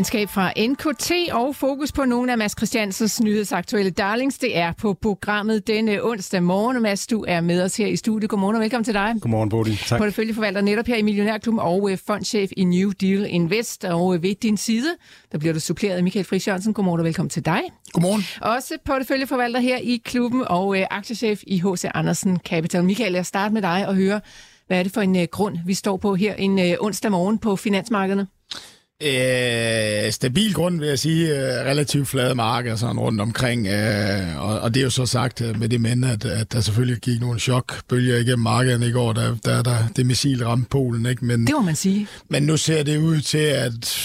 Regnskab fra NKT og fokus på nogle af Mads Christiansens nyhedsaktuelle darlings. Det er på programmet denne onsdag morgen. Mads, du er med os her i studiet. Godmorgen og velkommen til dig. Godmorgen, Bodil. Tak. Porteføljeforvalter netop her i Millionærklubben og øh, fondchef i New Deal Invest. Og øh, ved din side, der bliver du suppleret af Michael Friis Jørgensen. Godmorgen og velkommen til dig. Godmorgen. Også porteføljeforvalter her i klubben og øh, aktiechef i H.C. Andersen Capital. Michael, jeg starter med dig og høre, hvad er det for en grund, vi står på her en onsdag morgen på finansmarkederne? Øh, stabil grund, vil jeg sige. Øh, relativt flade marker sådan rundt omkring. Øh, og, og det er jo så sagt øh, med det men, at, at der selvfølgelig gik nogle chokbølger igennem markedet i går, da der, der, det missil ramte Polen. Ikke? Men, det må man sige. Men nu ser det ud til, at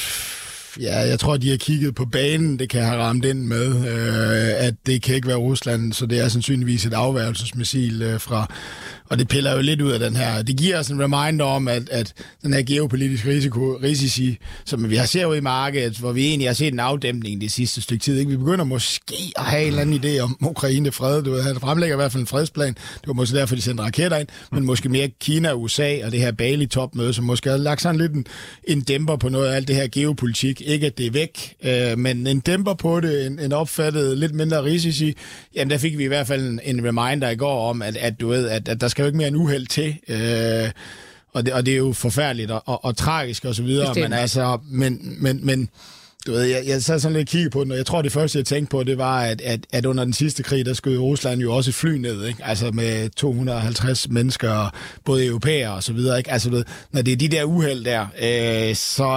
Ja, jeg tror, de har kigget på banen, det kan have ramt ind med, øh, at det kan ikke være Rusland, så det er sandsynligvis et afværgelsesmissil øh, fra, og det piller jo lidt ud af den her. Det giver os en reminder om, at, at den her geopolitiske risiko, risici, som vi har set ud i markedet, hvor vi egentlig har set en afdæmpning det sidste stykke tid. Ikke? Vi begynder måske at have en eller anden idé om Ukraine fred. Du ved, han fremlægger i hvert fald en fredsplan. Det var måske derfor, de sendte raketter ind, men måske mere Kina og USA og det her Bali-topmøde, som måske har lagt sådan lidt en, en dæmper på noget af alt det her geopolitik. Ikke at det er væk, øh, men en dæmper på det, en, en opfattet lidt mindre risici. Jamen der fik vi i hvert fald en, en reminder i går om, at, at du ved, at, at der skal jo ikke mere en uheld til. Øh, og, det, og det er jo forfærdeligt og, og, og tragisk og så videre, men altså, men, men, men du ved, jeg, jeg sad sådan lidt og kiggede på den, og jeg tror, det første, jeg tænkte på, det var, at, at, at under den sidste krig, der skød Rusland jo også et fly ned, ikke? Altså med 250 mennesker, både europæere og så videre, ikke? Altså, du ved, når det er de der uheld der, øh, så...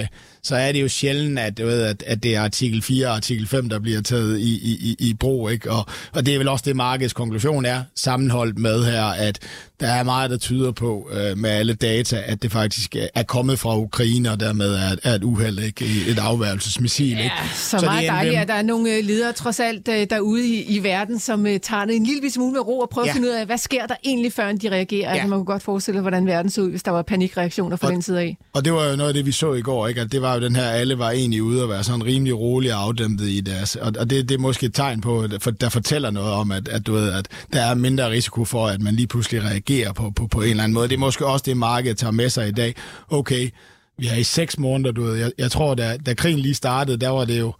Øh, så er det jo sjældent, at, du ved, at, at det er artikel 4 og artikel 5, der bliver taget i, i, i brug. Ikke? Og, og det er vel også det, markedets konklusion er, sammenholdt med her, at der er meget, der tyder på øh, med alle data, at det faktisk er kommet fra Ukraine, og dermed er, er et uheld, ikke? et afværelsesmissil. Ja, ikke? så, så meget dejligt, at der er nogle øh, ledere trods alt øh, derude i, i verden, som uh, tager det en lille smule med ro og prøver ja. at finde ud af, hvad sker der egentlig, før de reagerer. Ja. Altså, man kunne godt forestille sig, hvordan verden så ud, hvis der var panikreaktioner fra og, den side af. Og det var jo noget af det, vi så i går, ikke? at det var jo den her, alle var egentlig ude og være sådan rimelig rolig og afdæmpet i deres. Og, og det, det er måske et tegn på, der fortæller noget om, at, at, du ved, at der er mindre risiko for, at man lige pludselig reagerer på, på, på en eller anden måde. Det er måske også det, markedet tager med sig i dag. Okay, vi har i seks måneder, du ved. Jeg, jeg tror, da, da krigen lige startede, der var det jo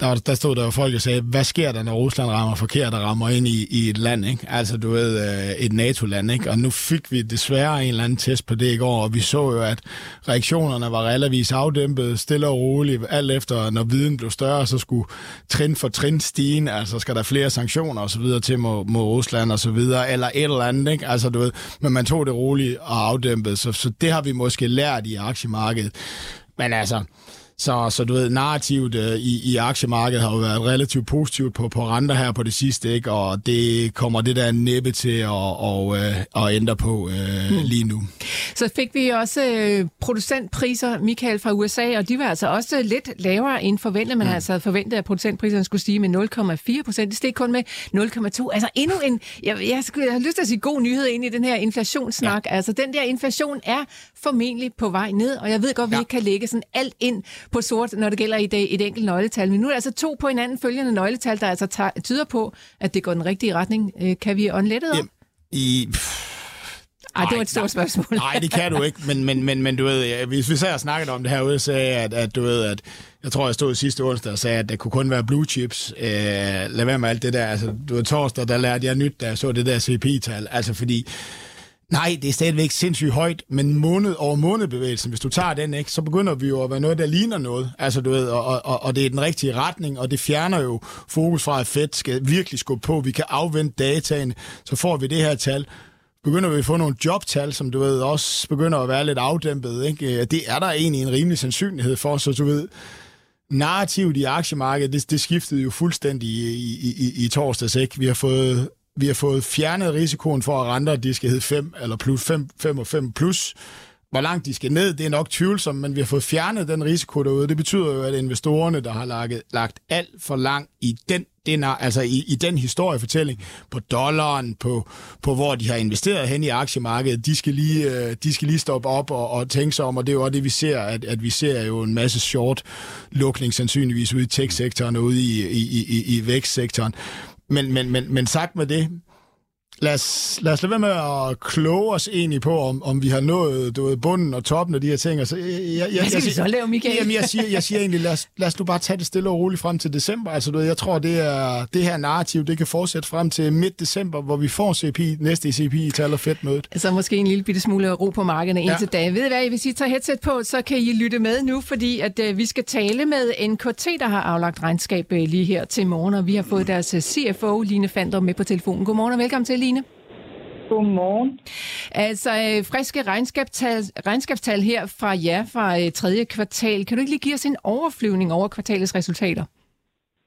der, der stod der jo folk og sagde, hvad sker der, når Rusland rammer forkert og rammer ind i, i et land, ikke? Altså, du ved, øh, et NATO-land, ikke? Og nu fik vi desværre en eller anden test på det i går, og vi så jo, at reaktionerne var relativt afdæmpet, stille og roligt, alt efter, når viden blev større, så skulle trin for trin stige, altså skal der flere sanktioner og så videre til mod, mod Rusland og så videre, eller et eller andet, ikke? Altså, du ved, men man tog det roligt og afdæmpet, så, så det har vi måske lært i aktiemarkedet. Men altså, så, så du ved, narrativet øh, i, i aktiemarkedet har jo været relativt positivt på, på renter her på det sidste, ikke? og det kommer det der næppe til at, og, øh, at ændre på øh, mm. lige nu. Så fik vi også øh, producentpriser, Michael, fra USA, og de var altså også lidt lavere end forventet. Man mm. altså forventet, at producentpriserne skulle stige med 0,4 procent. Det steg kun med 0,2. Altså endnu en, jeg, jeg, skulle, jeg har lyst til at sige god nyhed ind i den her inflationssnak. Ja. Altså den der inflation er formentlig på vej ned, og jeg ved godt, at vi ja. ikke kan lægge sådan alt ind på sort, når det gælder i dag et enkelt nøgletal. Men nu er der altså to på hinanden følgende nøgletal, der altså tyder på, at det går den rigtige retning. Øh, kan vi åndlettet op? I... Ej, det var et stort spørgsmål. Nej, det kan du ikke, men, men, men, men du ved, hvis vi så har snakket om det her ude, sagde at, at du ved, at jeg tror, jeg stod sidste onsdag og sagde, at det kunne kun være blue chips. Øh, lad være med alt det der. Altså, du ved, torsdag, der lærte jeg nyt, da jeg så det der CP-tal. Altså, fordi Nej, det er stadigvæk sindssygt højt, men måned over månedbevægelsen, hvis du tager den, ikke, så begynder vi jo at være noget, der ligner noget. Altså, du ved, og, og, og det er den rigtige retning, og det fjerner jo fokus fra, at Fed skal virkelig skubbe på. Vi kan afvente dataen, så får vi det her tal. Begynder vi at få nogle jobtal, som du ved også begynder at være lidt afdæmpet. Ikke? Det er der egentlig en rimelig sandsynlighed for, så du ved, narrativet i aktiemarkedet, det, det skiftede jo fuldstændig i, i, i, i torsdags. Ikke? Vi har fået vi har fået fjernet risikoen for, at renter de skal hedde 5 eller plus 5, 5 og 5 plus. hvor langt de skal ned, det er nok tvivlsomt, men vi har fået fjernet den risiko derude. Det betyder jo, at investorerne, der har lagt, lagt alt for langt i den den er, altså i, i den historiefortælling på dollaren, på, på hvor de har investeret hen i aktiemarkedet, de skal lige, øh, de skal lige stoppe op og, og tænke sig om, og det er jo også det, vi ser, at, at vi ser jo en masse short-lukning sandsynligvis ude i tech-sektoren og ude i, i, i, i vækstsektoren. Men, men, men, men sagt med det, lad os, lad os lade være med at kloge os egentlig på, om, om vi har nået du ved, bunden og toppen af de her ting. Altså, jeg, jeg, jeg, Hvad skal jeg, vi så lave, Michael? Jamen, jeg, siger, jeg siger egentlig, lad os, lad os nu bare tage det stille og roligt frem til december. Altså, du ved, jeg tror, det, er, det her narrativ, det kan fortsætte frem til midt december, hvor vi får CPI, næste CPI-tal og fedt mødet. Altså måske en lille bitte smule ro på markederne ja. indtil da. Ved I hvad, hvis I tager headset på, så kan I lytte med nu, fordi at, uh, vi skal tale med NKT, der har aflagt regnskab uh, lige her til morgen, og vi har fået deres uh, CFO, Line Fander, med på telefonen. Godmorgen og velkommen til, Line. Godmorgen. Altså, øh, friske regnskabstal, regnskabstal her fra jer fra øh, tredje kvartal. Kan du ikke lige give os en overflyvning over kvartalets resultater?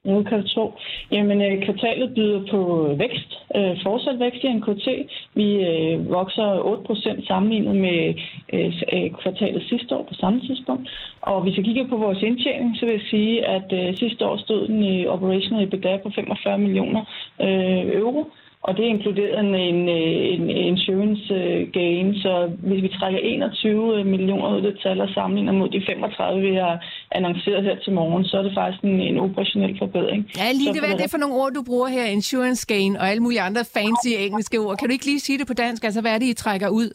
Nu kan du tro. Jamen, øh, kvartalet byder på vækst. fortsat vækst i NKT. Vi vokser 8% sammenlignet med kvartalet sidste år på samme tidspunkt. Og hvis jeg kigger på vores indtjening, så vil jeg sige, at sidste år stod den i operational EBITDA på 45 millioner euro. Og det inkluderer en, en, en insurance øh, gain, så hvis vi trækker 21 øh, millioner ud af det tal og sammenligner mod de 35, vi har annonceret her til morgen, så er det faktisk en, en operationel forbedring. Ja, lige det, hvad det er for nogle ord, du bruger her, insurance gain og alle mulige andre fancy engelske ord. Kan du ikke lige sige det på dansk? Altså, hvad er det, I trækker ud?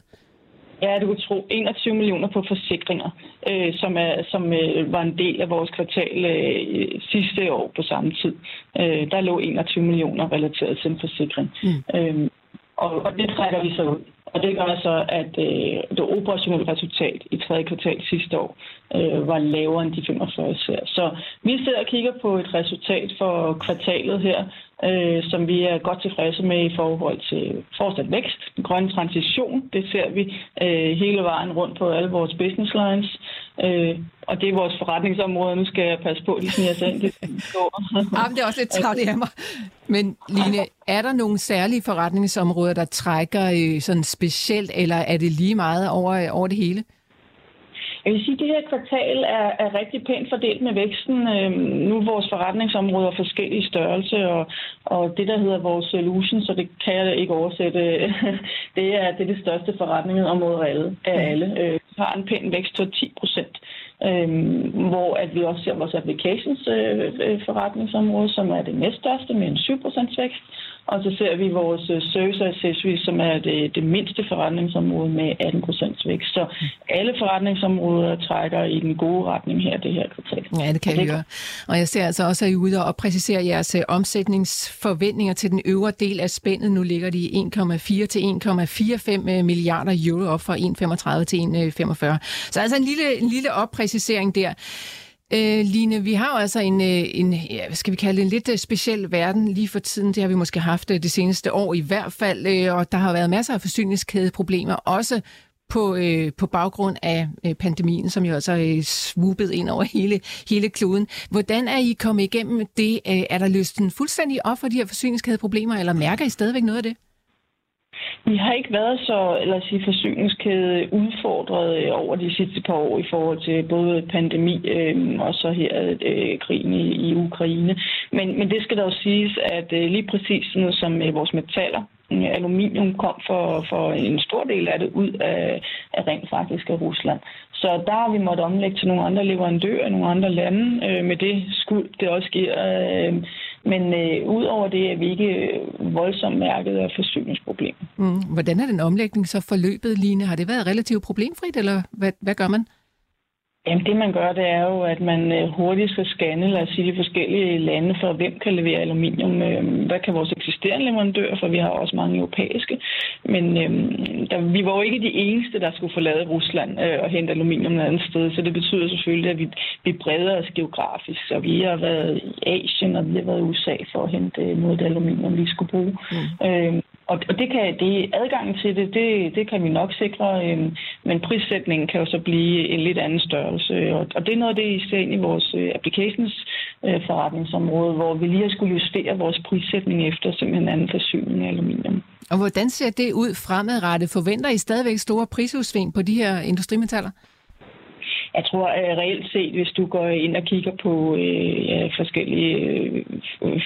Ja, du kan tro 21 millioner på forsikringer, øh, som, er, som øh, var en del af vores kvartal øh, sidste år på samme tid. Øh, der lå 21 millioner relateret til en forsikring. Mm. Øh, og, og det trækker vi så ud. Og det gør så, at øh, det operationelle resultat i tredje kvartal sidste år øh, var lavere end de 45 ser. Så vi sidder og kigger på et resultat for kvartalet her, øh, som vi er godt tilfredse med i forhold til fortsat vækst, den grønne transition. Det ser vi øh, hele vejen rundt på alle vores business lines. Øh, og det er vores forretningsområde. Nu skal jeg passe på, de sniger sig ind. Det, Jamen, det er også lidt travlt af mig. Men Line, er der nogle særlige forretningsområder, der trækker øh, sådan specielt, eller er det lige meget over, over det hele? Jeg vil sige, at det her kvartal er, er rigtig pænt fordelt med væksten. Øhm, nu er vores forretningsområder forskellige størrelse, og, og det, der hedder vores solution, så det kan jeg ikke oversætte, det er det, er det største forretningsområde af alle. Af alle. Øh, vi har en pæn vækst på 10 procent. Øhm, hvor at vi også ser vores applications øh, øh forretningsområde, som er det næststørste med en 7% vækst. Og så ser vi vores øh, service accessories, som er det, det mindste forretningsområde med 18% vækst. Så alle forretningsområder trækker i den gode retning her, det her kvartal. Ja, det kan jeg høre. Og jeg ser altså også, at I er ude og præcisere jeres øh, omsætningsforventninger til den øvre del af spændet. Nu ligger de 1,4 til 1,45 øh, milliarder euro op fra 1,35 til 1,45. Så altså en lille, en lille oppræcisering der. Øh, Line, vi har jo altså en, øh, en ja, hvad skal vi kalde det, en lidt øh, speciel verden lige for tiden. Det har vi måske haft øh, det seneste år i hvert fald, og der har været masser af forsyningskædeproblemer, også på, øh, på baggrund af øh, pandemien, som jo altså øh, swoopet ind over hele, hele kloden. Hvordan er I kommet igennem det? Er der løst den fuldstændig op for de her forsyningskædeproblemer, eller mærker I stadigvæk noget af det? Vi har ikke været så, lad os sige, forsyningskæde udfordret øh, over de sidste par år i forhold til både pandemi øh, og så her øh, krigen i, i Ukraine. Men, men det skal da også siges, at øh, lige præcis noget som øh, vores metaller, øh, aluminium kom for, for en stor del af det ud af, af rent faktisk af Rusland. Så der har vi måttet omlægge til nogle andre leverandører, nogle andre lande, øh, med det skuld, det også giver. Øh, men øh, udover det er vi ikke øh, voldsomt mærket af forsyningsproblemer. Mm. Hvordan er den omlægning så forløbet, Line? Har det været relativt problemfrit, eller hvad, hvad gør man? Jamen det man gør, det er jo, at man øh, hurtigt skal scanne, lad os sige, de forskellige lande for, hvem kan levere aluminium. Øh, hvad kan vores eksisterende leverandører, for vi har også mange europæiske. Men øhm, der, vi var jo ikke de eneste, der skulle forlade Rusland øh, og hente aluminium et andet sted, så det betyder selvfølgelig, at vi, vi breder os geografisk. Så vi har været i Asien, og vi har været i USA for at hente noget af det aluminium, vi skulle bruge. Mm. Øhm, og, og det kan det adgangen til det, det, det kan vi nok sikre, øh, men prissætningen kan jo så blive en lidt anden størrelse. Og, og det er noget af det, I ser ind i vores øh, applications øh, forretningsområde, hvor vi lige har skulle justere vores prissætning efter simpelthen anden forsyning af aluminium. Og hvordan ser det ud fremadrettet? Forventer I stadigvæk store prisudsving på de her industrimetaller? Jeg tror at reelt set, hvis du går ind og kigger på øh, ja, forskellige øh,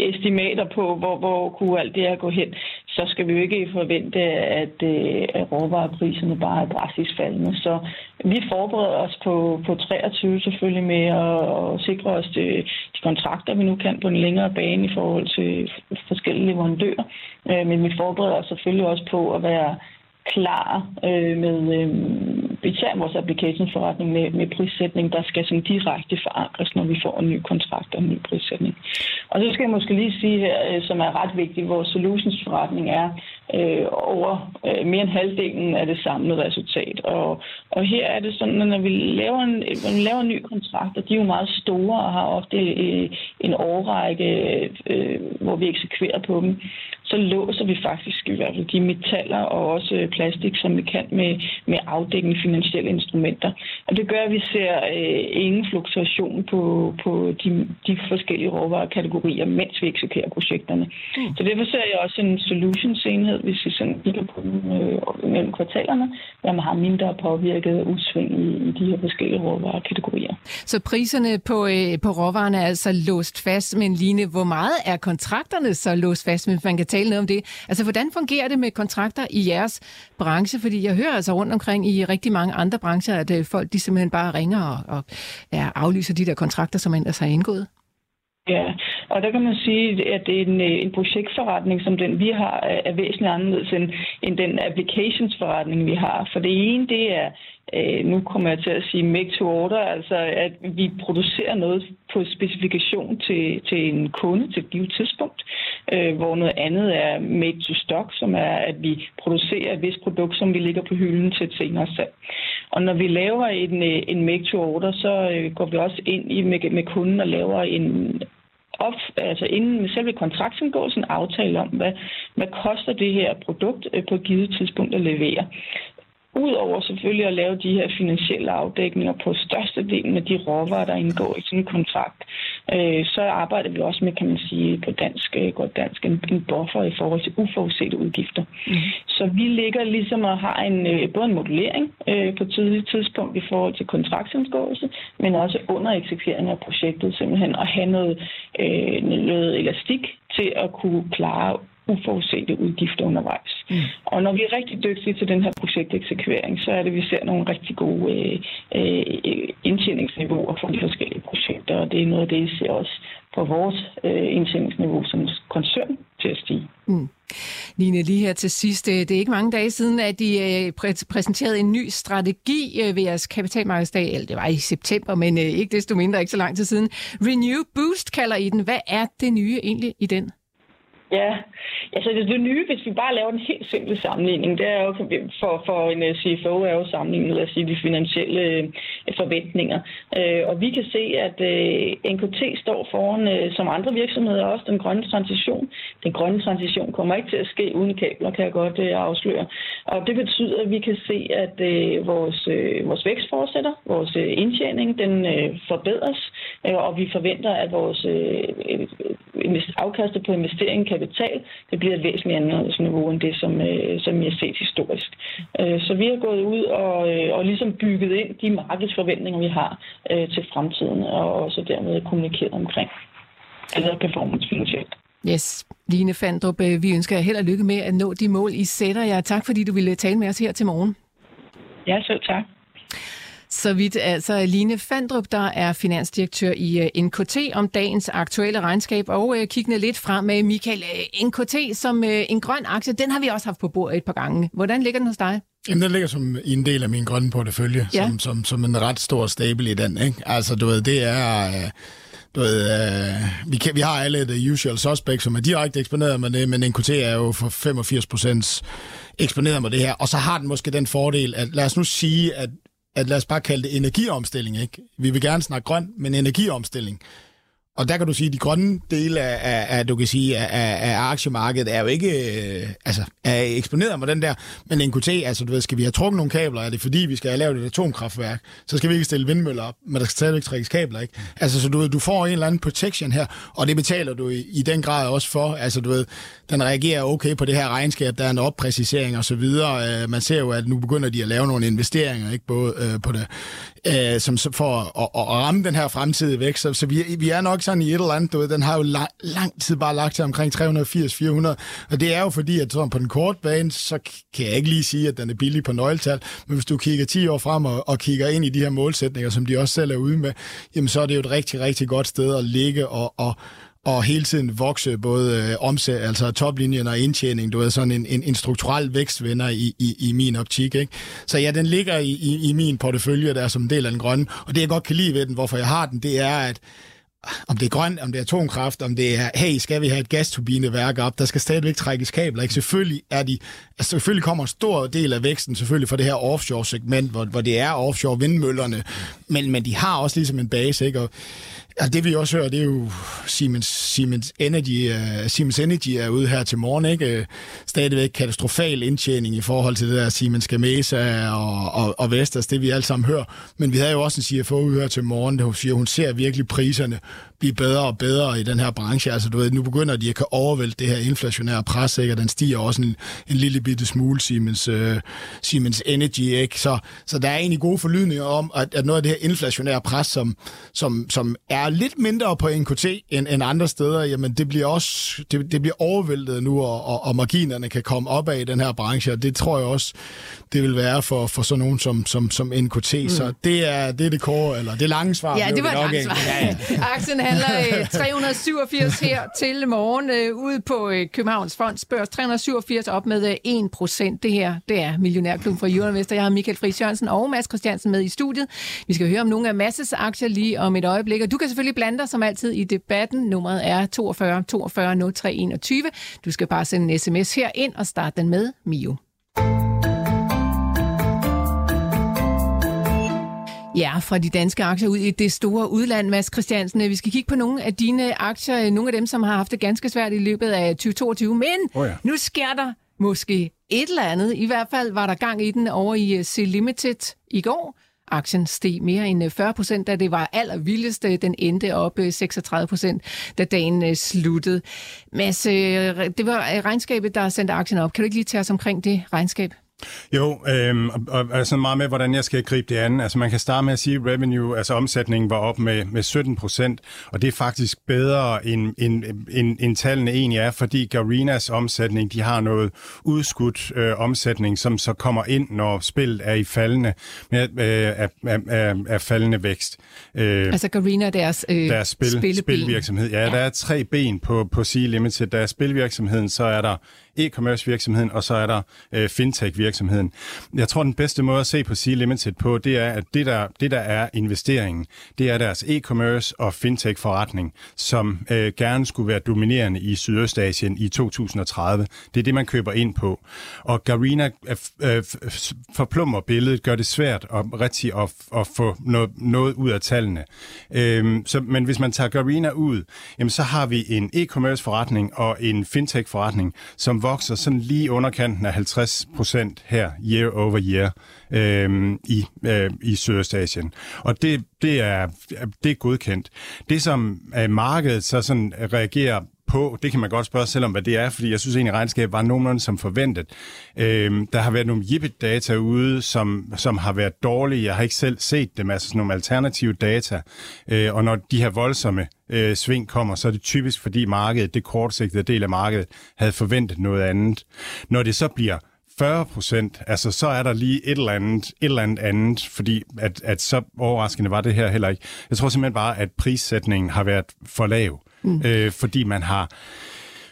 estimater på, hvor, hvor kunne alt det her gå hen, så skal vi jo ikke forvente, at, øh, at råvarepriserne bare er drastisk faldende. Så vi forbereder os på, på 23 selvfølgelig med at, at sikre os de, de kontrakter, vi nu kan på en længere bane i forhold til forskellige leverandører. Øh, men vi forbereder os selvfølgelig også på at være klar øh, med øh, især vores applicationsforretning med, med prissætning, der skal sådan direkte forankres, når vi får en ny kontrakt og en ny prissætning. Og så skal jeg måske lige sige her, øh, som er ret vigtigt, vores solutionsforretning er øh, over øh, mere end halvdelen af det samlede resultat. Og, og her er det sådan, at når vi laver en, når vi laver en ny kontrakt, og de er jo meget store og har ofte øh, en årrække, øh, hvor vi eksekverer på dem, så låser vi faktisk i hvert fald de metaller og også plastik, som vi kan med, med afdækkende finansielle instrumenter. Og det gør, at vi ser øh, ingen fluktuation på, på de, de forskellige råvarekategorier, mens vi eksekverer projekterne. Mm. Så derfor ser jeg også en solutions-enhed, hvis vi sådan kigger på dem øh, mellem kvartalerne, hvor man har mindre påvirket udsving i, i de her forskellige råvarekategorier. Så priserne på, øh, på råvarerne er altså låst fast, men Line, hvor meget er kontrakterne så låst fast, hvis man kan tale noget om det? Altså, hvordan fungerer det med kontrakter i jeres branche? Fordi jeg hører altså rundt omkring i rigtig mange andre brancher, at øh, folk de simpelthen bare ringer og, og ja, aflyser de der kontrakter, som man ellers har indgået. Ja, og der kan man sige, at det er en, øh, en projektforretning, som den vi har, øh, er væsentligt anderledes end, end den applicationsforretning, vi har. For det ene, det er, øh, nu kommer jeg til at sige make to order, altså at vi producerer noget på specifikation til, til en kunde til et givet tidspunkt, øh, hvor noget andet er make to stock, som er, at vi producerer et vist produkt, som vi ligger på hylden til et senere salg. Og når vi laver en, øh, en make to order, så øh, går vi også ind i med, med kunden og laver en op, altså inden med selve kontraktindgåelsen aftale om, hvad, hvad koster det her produkt øh, på et givet tidspunkt at levere. Udover selvfølgelig at lave de her finansielle afdækninger på størstedelen af de råvarer, der indgår i sådan en kontrakt, øh, så arbejder vi også med, kan man sige, på dansk, øh, godt dansk, en, en buffer i forhold til uforudsete udgifter. Mm. Så vi ligger ligesom og har en, øh, både en modellering øh, på tidligt tidspunkt i forhold til kontraktindgåelse, men også under eksekvering af projektet simpelthen at have noget, øh, noget elastik til at kunne klare uforudsete udgifter undervejs. Mm. Og når vi er rigtig dygtige til den her projekteksekvering, så er det, at vi ser nogle rigtig gode øh, øh, indtjeningsniveauer for de forskellige projekter, og det er noget af det, vi ser også på vores øh, indtjeningsniveau som koncern til at stige. Mm. Line, lige her til sidst. Øh, det er ikke mange dage siden, at de øh, præ- præsenterede en ny strategi ved jeres kapitalmarkedsdag. Eller det var i september, men ikke desto mindre ikke så lang tid siden. Renew Boost kalder I den. Hvad er det nye egentlig i den? Ja, altså det, det nye, hvis vi bare laver en helt simpel sammenligning, det er jo for, for en øh, CFO er jo sammenlignet, lad os sige, de finansielle øh, forventninger. Øh, og vi kan se, at NKT står foran, som andre virksomheder også, den grønne transition. Den grønne transition kommer ikke til at ske uden kabler, kan jeg godt afsløre. Og det betyder, at vi kan se, at vores, vores vækst fortsætter, vores indtjening, den forbedres, og vi forventer, at vores afkastet på investeringen kan kapital, det bliver et væsentligt anderledes niveau end det, som, øh, som jeg har set historisk. Øh, så vi har gået ud og, øh, og ligesom bygget ind de markedsforventninger, vi har øh, til fremtiden, og også dermed kommunikeret omkring eller performance finansielt. Yes. Line Fandrup, øh, vi ønsker jer held og lykke med at nå de mål, I sætter jer. Tak fordi du ville tale med os her til morgen. Ja, selv tak. Så vidt altså Line Fandrup, der er finansdirektør i øh, NKT, om dagens aktuelle regnskab, og øh, kiggende lidt frem med Michael. Øh, NKT som en grøn aktie, den har vi også haft på bordet et par gange. Hvordan ligger den hos dig? Jamen, den ligger som en del af min grønne portefølje, ja. som, som, som en ret stor stabel i den. Ikke? Altså, du ved, det er... du ved, øh, vi, kan, vi har alle the usual suspects, som er direkte eksponeret med det, men NKT er jo for 85 procent eksponeret med det her. Og så har den måske den fordel, at lad os nu sige, at at lad os bare kalde det energiomstilling, ikke? Vi vil gerne snakke grøn, men energiomstilling og der kan du sige, at de grønne dele af, af, af du kan sige, af, af aktiemarkedet er jo ikke øh, altså, er eksponeret med den der. Men NKT, altså du ved, skal vi have trukket nogle kabler? Er det fordi, vi skal have lavet et atomkraftværk? Så skal vi ikke stille vindmøller op, men der skal stadigvæk trækkes kabler, ikke? Altså, så du ved, du får en eller anden protection her, og det betaler du i, i den grad også for. Altså, du ved, den reagerer okay på det her regnskab, der er en oppræcisering og så videre. Øh, man ser jo, at nu begynder de at lave nogle investeringer, ikke? Både øh, på det, øh, som for at, at, ramme den her fremtidige vækst. Så, så vi, vi er nok sådan i et eller andet, du ved, den har jo lang, lang tid bare lagt til omkring 380-400, og det er jo fordi, at sådan på den korte bane, så kan jeg ikke lige sige, at den er billig på nøgletal, men hvis du kigger 10 år frem og, og kigger ind i de her målsætninger, som de også selv er ude med, jamen så er det jo et rigtig, rigtig godt sted at ligge og, og og hele tiden vokse både øh, omsæt, altså toplinjen og indtjening. Du er sådan en, en, en strukturel vækstvinder i, i, i min optik. Ikke? Så ja, den ligger i, i, i min portefølje der som en del af den grønne. Og det jeg godt kan lide ved den, hvorfor jeg har den, det er, at om det er grønt, om det er atomkraft, om det er, hey, skal vi have et gasturbineværk op, der skal stadigvæk trækkes kabler. Ikke? Selvfølgelig, er de, altså selvfølgelig kommer en stor del af væksten selvfølgelig fra det her offshore-segment, hvor, hvor det er offshore vindmøllerne, men, men de har også ligesom en base, ikke? Og Ja, det vi også hører, det er jo Siemens, Siemens Energy, uh, Siemens Energy er ude her til morgen, ikke? Øh, stadigvæk katastrofal indtjening i forhold til det der Siemens Gamesa og, og, og Vestas, det vi alle sammen hører. Men vi havde jo også en CFO ude her til morgen, der hun siger, hun ser virkelig priserne blive bedre og bedre i den her branche. Altså du ved, nu begynder de at kan overvælte det her inflationære pres, ikke? og den stiger også en, en lille bitte smule Siemens, uh, Siemens Energy. Ikke? Så, så der er egentlig gode forlydninger om, at, at noget af det her inflationære pres, som, som, som er er lidt mindre på NKT end, end andre steder, jamen det bliver også det, det bliver overvældet nu, og, og, og marginerne kan komme op af i den her branche, og det tror jeg også, det vil være for, for sådan nogen som, som, som NKT. Mm. Så det er, det er det kort, eller det lange svar. Ja, det var det lange svar. Ja, ja. Aktien handler 387 her til morgen øh, ude på øh, Københavns Fondsbørs. 387 op med 1 øh, procent. Det her, det er Millionærklubben fra Jørgen Vester. Jeg har Michael Friis Jørgensen og Mads Christiansen med i studiet. Vi skal høre om nogle af Masses aktier lige om et øjeblik, og du kan selvfølgelig blande dig som altid i debatten. Nummeret er 42 42 03 21. Du skal bare sende en sms her ind og starte den med Mio. Ja, fra de danske aktier ud i det store udland, Mads Christiansen. Vi skal kigge på nogle af dine aktier, nogle af dem, som har haft det ganske svært i løbet af 2022. Men oh ja. nu sker der måske et eller andet. I hvert fald var der gang i den over i C-Limited i går. Aktien steg mere end øh, 40 procent, da det var allervildest. Den endte op øh, 36 procent, da dagen øh, sluttede. Mads, det var regnskabet, der sendte aktien op. Kan du ikke lige tage os omkring det regnskab? Jo, øhm, og, og altså meget med, hvordan jeg skal gribe det an. Altså man kan starte med at sige, at revenue, altså omsætningen var op med, med 17 procent, og det er faktisk bedre end, end, end, end tallene egentlig er, fordi Garinas omsætning, de har noget udskudt øh, omsætning, som så kommer ind, når spillet er i faldende, med, øh, af, af, af, faldende vækst. Øh, altså Garina, deres, øh, deres spil, spilvirksomhed. Ja, ja, der er tre ben på, på C-Limited. Der er spilvirksomheden, så er der e-commerce virksomheden, og så er der øh, fintech virksomheden. Jeg tror, den bedste måde at se på Sea Limited på, det er, at det der, det der er investeringen, det er deres e-commerce og fintech forretning, som øh, gerne skulle være dominerende i Sydøstasien i 2030. Det er det, man køber ind på. Og Garina øh, øh forplummer billedet, gør det svært og rigtig at, at få noget, noget ud af tallene. Øh, så, men hvis man tager Garina ud, jamen, så har vi en e-commerce forretning og en fintech forretning, som vokser sådan lige underkanten af 50 procent her year over year øh, i, øh, i Sydøstasien. Og det, det, er, det er godkendt. Det, som øh, markedet så sådan reagerer på, det kan man godt spørge selv om, hvad det er, fordi jeg synes egentlig, at regnskabet var nogenlunde som forventet. Øh, der har været nogle JIPIT-data ude, som, som har været dårlige. Jeg har ikke selv set dem, altså sådan nogle alternative data. Øh, og når de her voldsomme øh, sving kommer, så er det typisk, fordi markedet, det kortsigtede del af markedet, havde forventet noget andet. Når det så bliver 40 procent, altså så er der lige et eller andet, et eller andet andet, fordi at, at så overraskende var det her heller ikke. Jeg tror simpelthen bare, at prissætningen har været for lav, mm. øh, fordi man har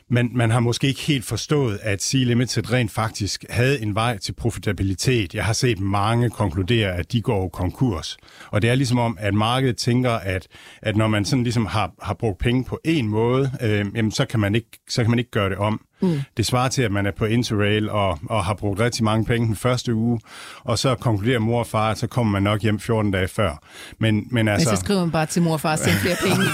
man, man har måske ikke helt forstået, at Sea Limited rent faktisk havde en vej til profitabilitet. Jeg har set mange konkludere, at de går konkurs. Og det er ligesom om, at markedet tænker, at, at når man sådan ligesom har, har brugt penge på en måde, øh, jamen, så, kan man ikke, så kan man ikke gøre det om. Mm. Det svarer til, at man er på Interrail og, og har brugt rigtig mange penge den første uge, og så konkluderer mor og far, at så kommer man nok hjem 14 dage før. Men, men altså... Men så skriver man bare til mor og far at sende flere penge.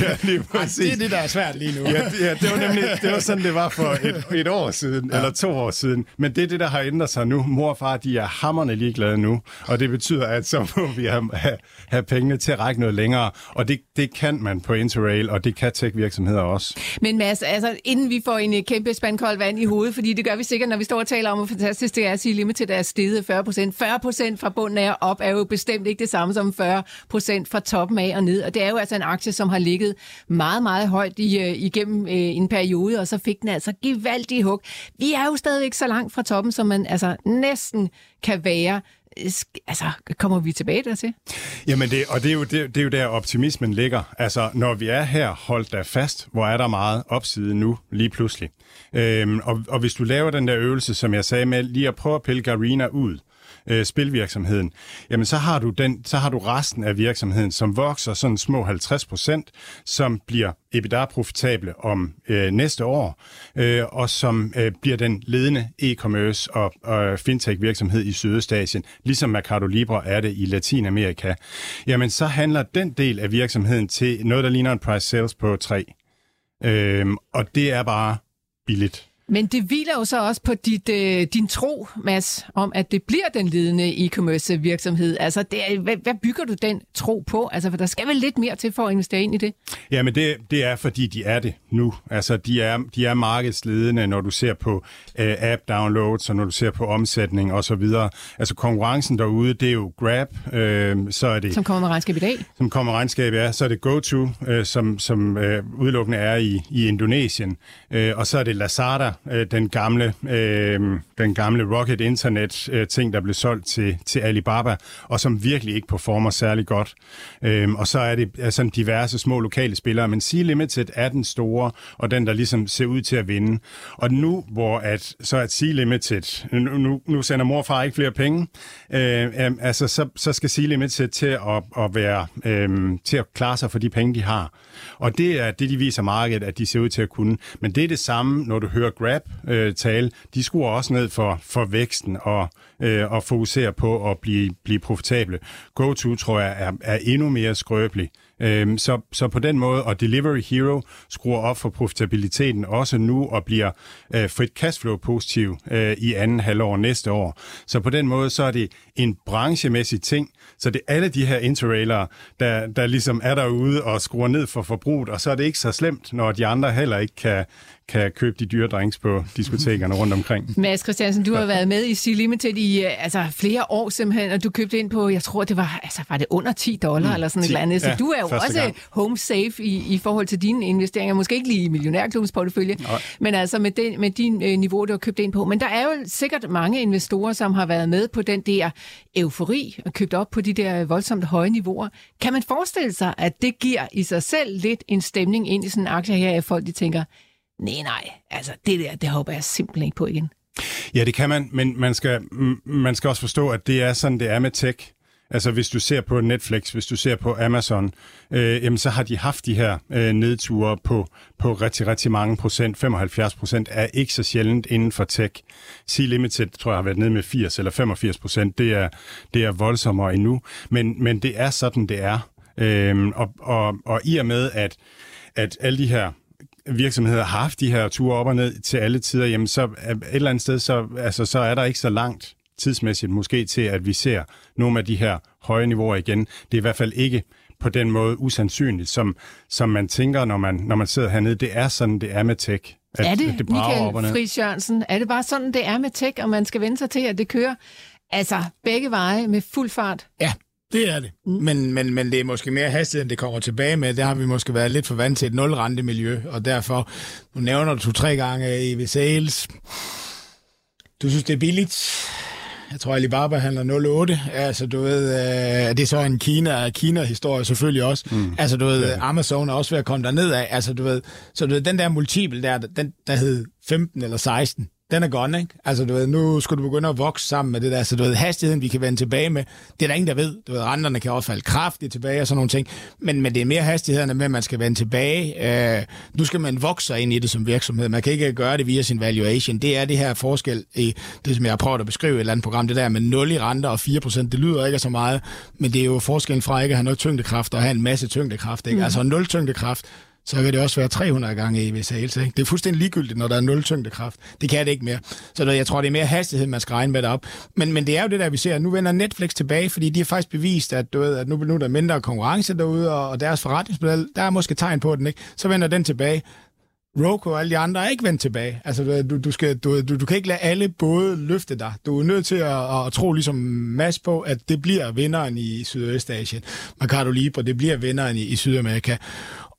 ja, lige præcis. Det er det, der er svært lige nu. ja, ja, det var nemlig det var sådan, det var for et, et år siden, ja. eller to år siden. Men det er det, der har ændret sig nu. Mor og far, de er hammerne ligeglade nu, og det betyder, at så må vi have, have, have pengene til at række noget længere, og det, det kan man på Interrail, og det kan tech-virksomheder også. Men Mads, altså, inden vi får en øh, kæmpe spandkold vand i hovedet, fordi det gør vi sikkert, når vi står og taler om, hvor fantastisk det er at sige, Limited er steget 40 procent. 40 procent fra bunden af op er jo bestemt ikke det samme som 40 procent fra toppen af og ned, og det er jo altså en aktie, som har ligget meget, meget højt i, øh, igennem øh, en periode, og så fik den altså gevaldig hug. Vi er jo stadigvæk så langt fra toppen, som man altså næsten kan være altså, kommer vi tilbage dertil? Jamen, det, og det er, jo, det, det er jo der optimismen ligger. Altså, når vi er her, holdt der fast, hvor er der meget opside nu, lige pludselig. Øhm, og, og hvis du laver den der øvelse, som jeg sagde med, lige at prøve at pille Garina ud, øh, spilvirksomheden, jamen så har du den, så har du resten af virksomheden, som vokser sådan små 50 procent, som bliver EBITDA-profitable om øh, næste år, øh, og som øh, bliver den ledende e-commerce og, og fintech-virksomhed i Sydøstasien, ligesom Mercado Libre er det i Latinamerika. Jamen så handler den del af virksomheden til noget, der ligner en price sales på 3. Øh, og det er bare billigt. Men det hviler jo så også på dit, øh, din tro, Mads, om at det bliver den ledende e-commerce virksomhed. Altså, det er, hvad, hvad bygger du den tro på? Altså, for der skal vel lidt mere til for at investere ind i det? Ja, men det, det er, fordi de er det nu. Altså, de er, de er markedsledende, når du ser på øh, app-downloads, og når du ser på omsætning og så videre. Altså, konkurrencen derude, det er jo Grab, øh, så er det... Som kommer med regnskab i dag? Som kommer med regnskab, ja. Så er det GoTo, øh, som, som øh, udelukkende er i, i Indonesien. Øh, og så er det Lazada, øh, den gamle øh, den gamle Rocket Internet øh, ting, der blev solgt til, til Alibaba, og som virkelig ikke performer særlig godt. Øh, og så er det altså, diverse små lokale spillere, men Sea Limited er den store, og den, der ligesom ser ud til at vinde. Og nu, hvor at, så at Sea Limited, nu, nu, nu sender morfar ikke flere penge, øh, øh, altså, så, så skal Sea Limited til at, at være øh, til at klare sig for de penge, de har. Og det er det, de viser markedet, at de ser ud til at kunne. Men det er det samme, når du hører Grab øh, tale. De skruer også ned for, for væksten og, øh, og fokuserer på at blive, blive profitable. GoTo, tror jeg, er, er endnu mere skrøbelig. Øhm, så, så på den måde, og Delivery Hero skruer op for profitabiliteten også nu og bliver øh, frit cashflow positiv øh, i anden halvår næste år. Så på den måde, så er det en branchemæssig ting, så det er alle de her interrailere, der, der ligesom er derude og skruer ned for forbruget, og så er det ikke så slemt, når de andre heller ikke kan, kan købe de dyre drinks på diskotekerne rundt omkring. Mads Christiansen, du har været med i Sea Limited i øh, altså, flere år simpelthen, og du købte ind på, jeg tror det var, altså, var det under 10 dollar mm, eller sådan 10, et eller andet. Så ja, du er jo også gang. home safe i, i forhold til dine investeringer. Måske ikke lige i millionærklubbens portefølje, Nej. men altså med, den, med din øh, niveau, du har købt ind på. Men der er jo sikkert mange investorer, som har været med på den der eufori og købt op på de der voldsomt høje niveauer. Kan man forestille sig, at det giver i sig selv lidt en stemning ind i sådan en aktie her, at folk de tænker, nej, nej, altså det der, det håber jeg simpelthen ikke på igen. Ja, det kan man, men man skal, man skal også forstå, at det er sådan, det er med tech. Altså hvis du ser på Netflix, hvis du ser på Amazon, øh, jamen, så har de haft de her øh, nedture på, på rigtig, rigtig mange procent. 75 procent er ikke så sjældent inden for tech. C-Limited tror jeg har været nede med 80 eller 85 procent. Det er, det er voldsommere endnu. Men, men det er sådan, det er. Øh, og, og, og i og med, at, at alle de her virksomheder har haft de her ture op og ned til alle tider, jamen så et eller andet sted, så, altså, så er der ikke så langt tidsmæssigt måske til, at vi ser nogle af de her høje niveauer igen. Det er i hvert fald ikke på den måde usandsynligt, som, som man tænker, når man, når man sidder hernede. Det er sådan, det er med tech. At, er det, at det Michael Friis Jørgensen, er det bare sådan, det er med tech, og man skal vende sig til, at det kører altså begge veje med fuld fart? Ja, det er det. Mm. Men, men, men det er måske mere hastighed, det kommer tilbage med. Der har vi måske været lidt for vant til et nulrentemiljø, og derfor, nu nævner du to-tre gange EV Sales. Du synes, det er billigt. Jeg tror, Alibaba handler 0,8. Altså, du ved, øh, det er så en Kina, Kina-historie selvfølgelig også. Mm. Altså, du ved, ja. Amazon er også ved at komme derned af. Altså, du ved, så du ved, den der multiple der, den, der hed 15 eller 16, den er gone, ikke? Altså, du ved, nu skulle du begynde at vokse sammen med det der, så du ved, hastigheden, vi kan vende tilbage med, det er der ingen, der ved. Du ved, renterne kan også falde kraftigt tilbage og sådan nogle ting, men, men det er mere hastighederne med, at man skal vende tilbage. Øh, nu skal man vokse sig ind i det som virksomhed. Man kan ikke gøre det via sin valuation. Det er det her forskel i det, som jeg har prøvet at beskrive i et eller andet program, det der med 0 i renter og 4 procent, det lyder ikke så meget, men det er jo forskellen fra ikke at have noget tyngdekraft og have en masse tyngdekraft. Ikke? Mm. Altså 0 tyngdekraft, så kan det også være 300 gange i sales. Ikke? Det er fuldstændig ligegyldigt, når der er nul tyngdekraft. Det kan det ikke mere. Så jeg tror, det er mere hastighed, man skal regne med det op. Men, men det er jo det der, vi ser. Nu vender Netflix tilbage, fordi de har faktisk bevist, at, du ved, at nu, nu er der mindre konkurrence derude, og, deres forretningsmodel, der er måske tegn på den. ikke. Så vender den tilbage. Roku og alle de andre er ikke vendt tilbage. Altså, du, du, skal, du, du, du kan ikke lade alle både løfte dig. Du er nødt til at, at tro ligesom Mads på, at det bliver vinderen i Sydøstasien. Mercado Libre, det bliver vinderen i, i Sydamerika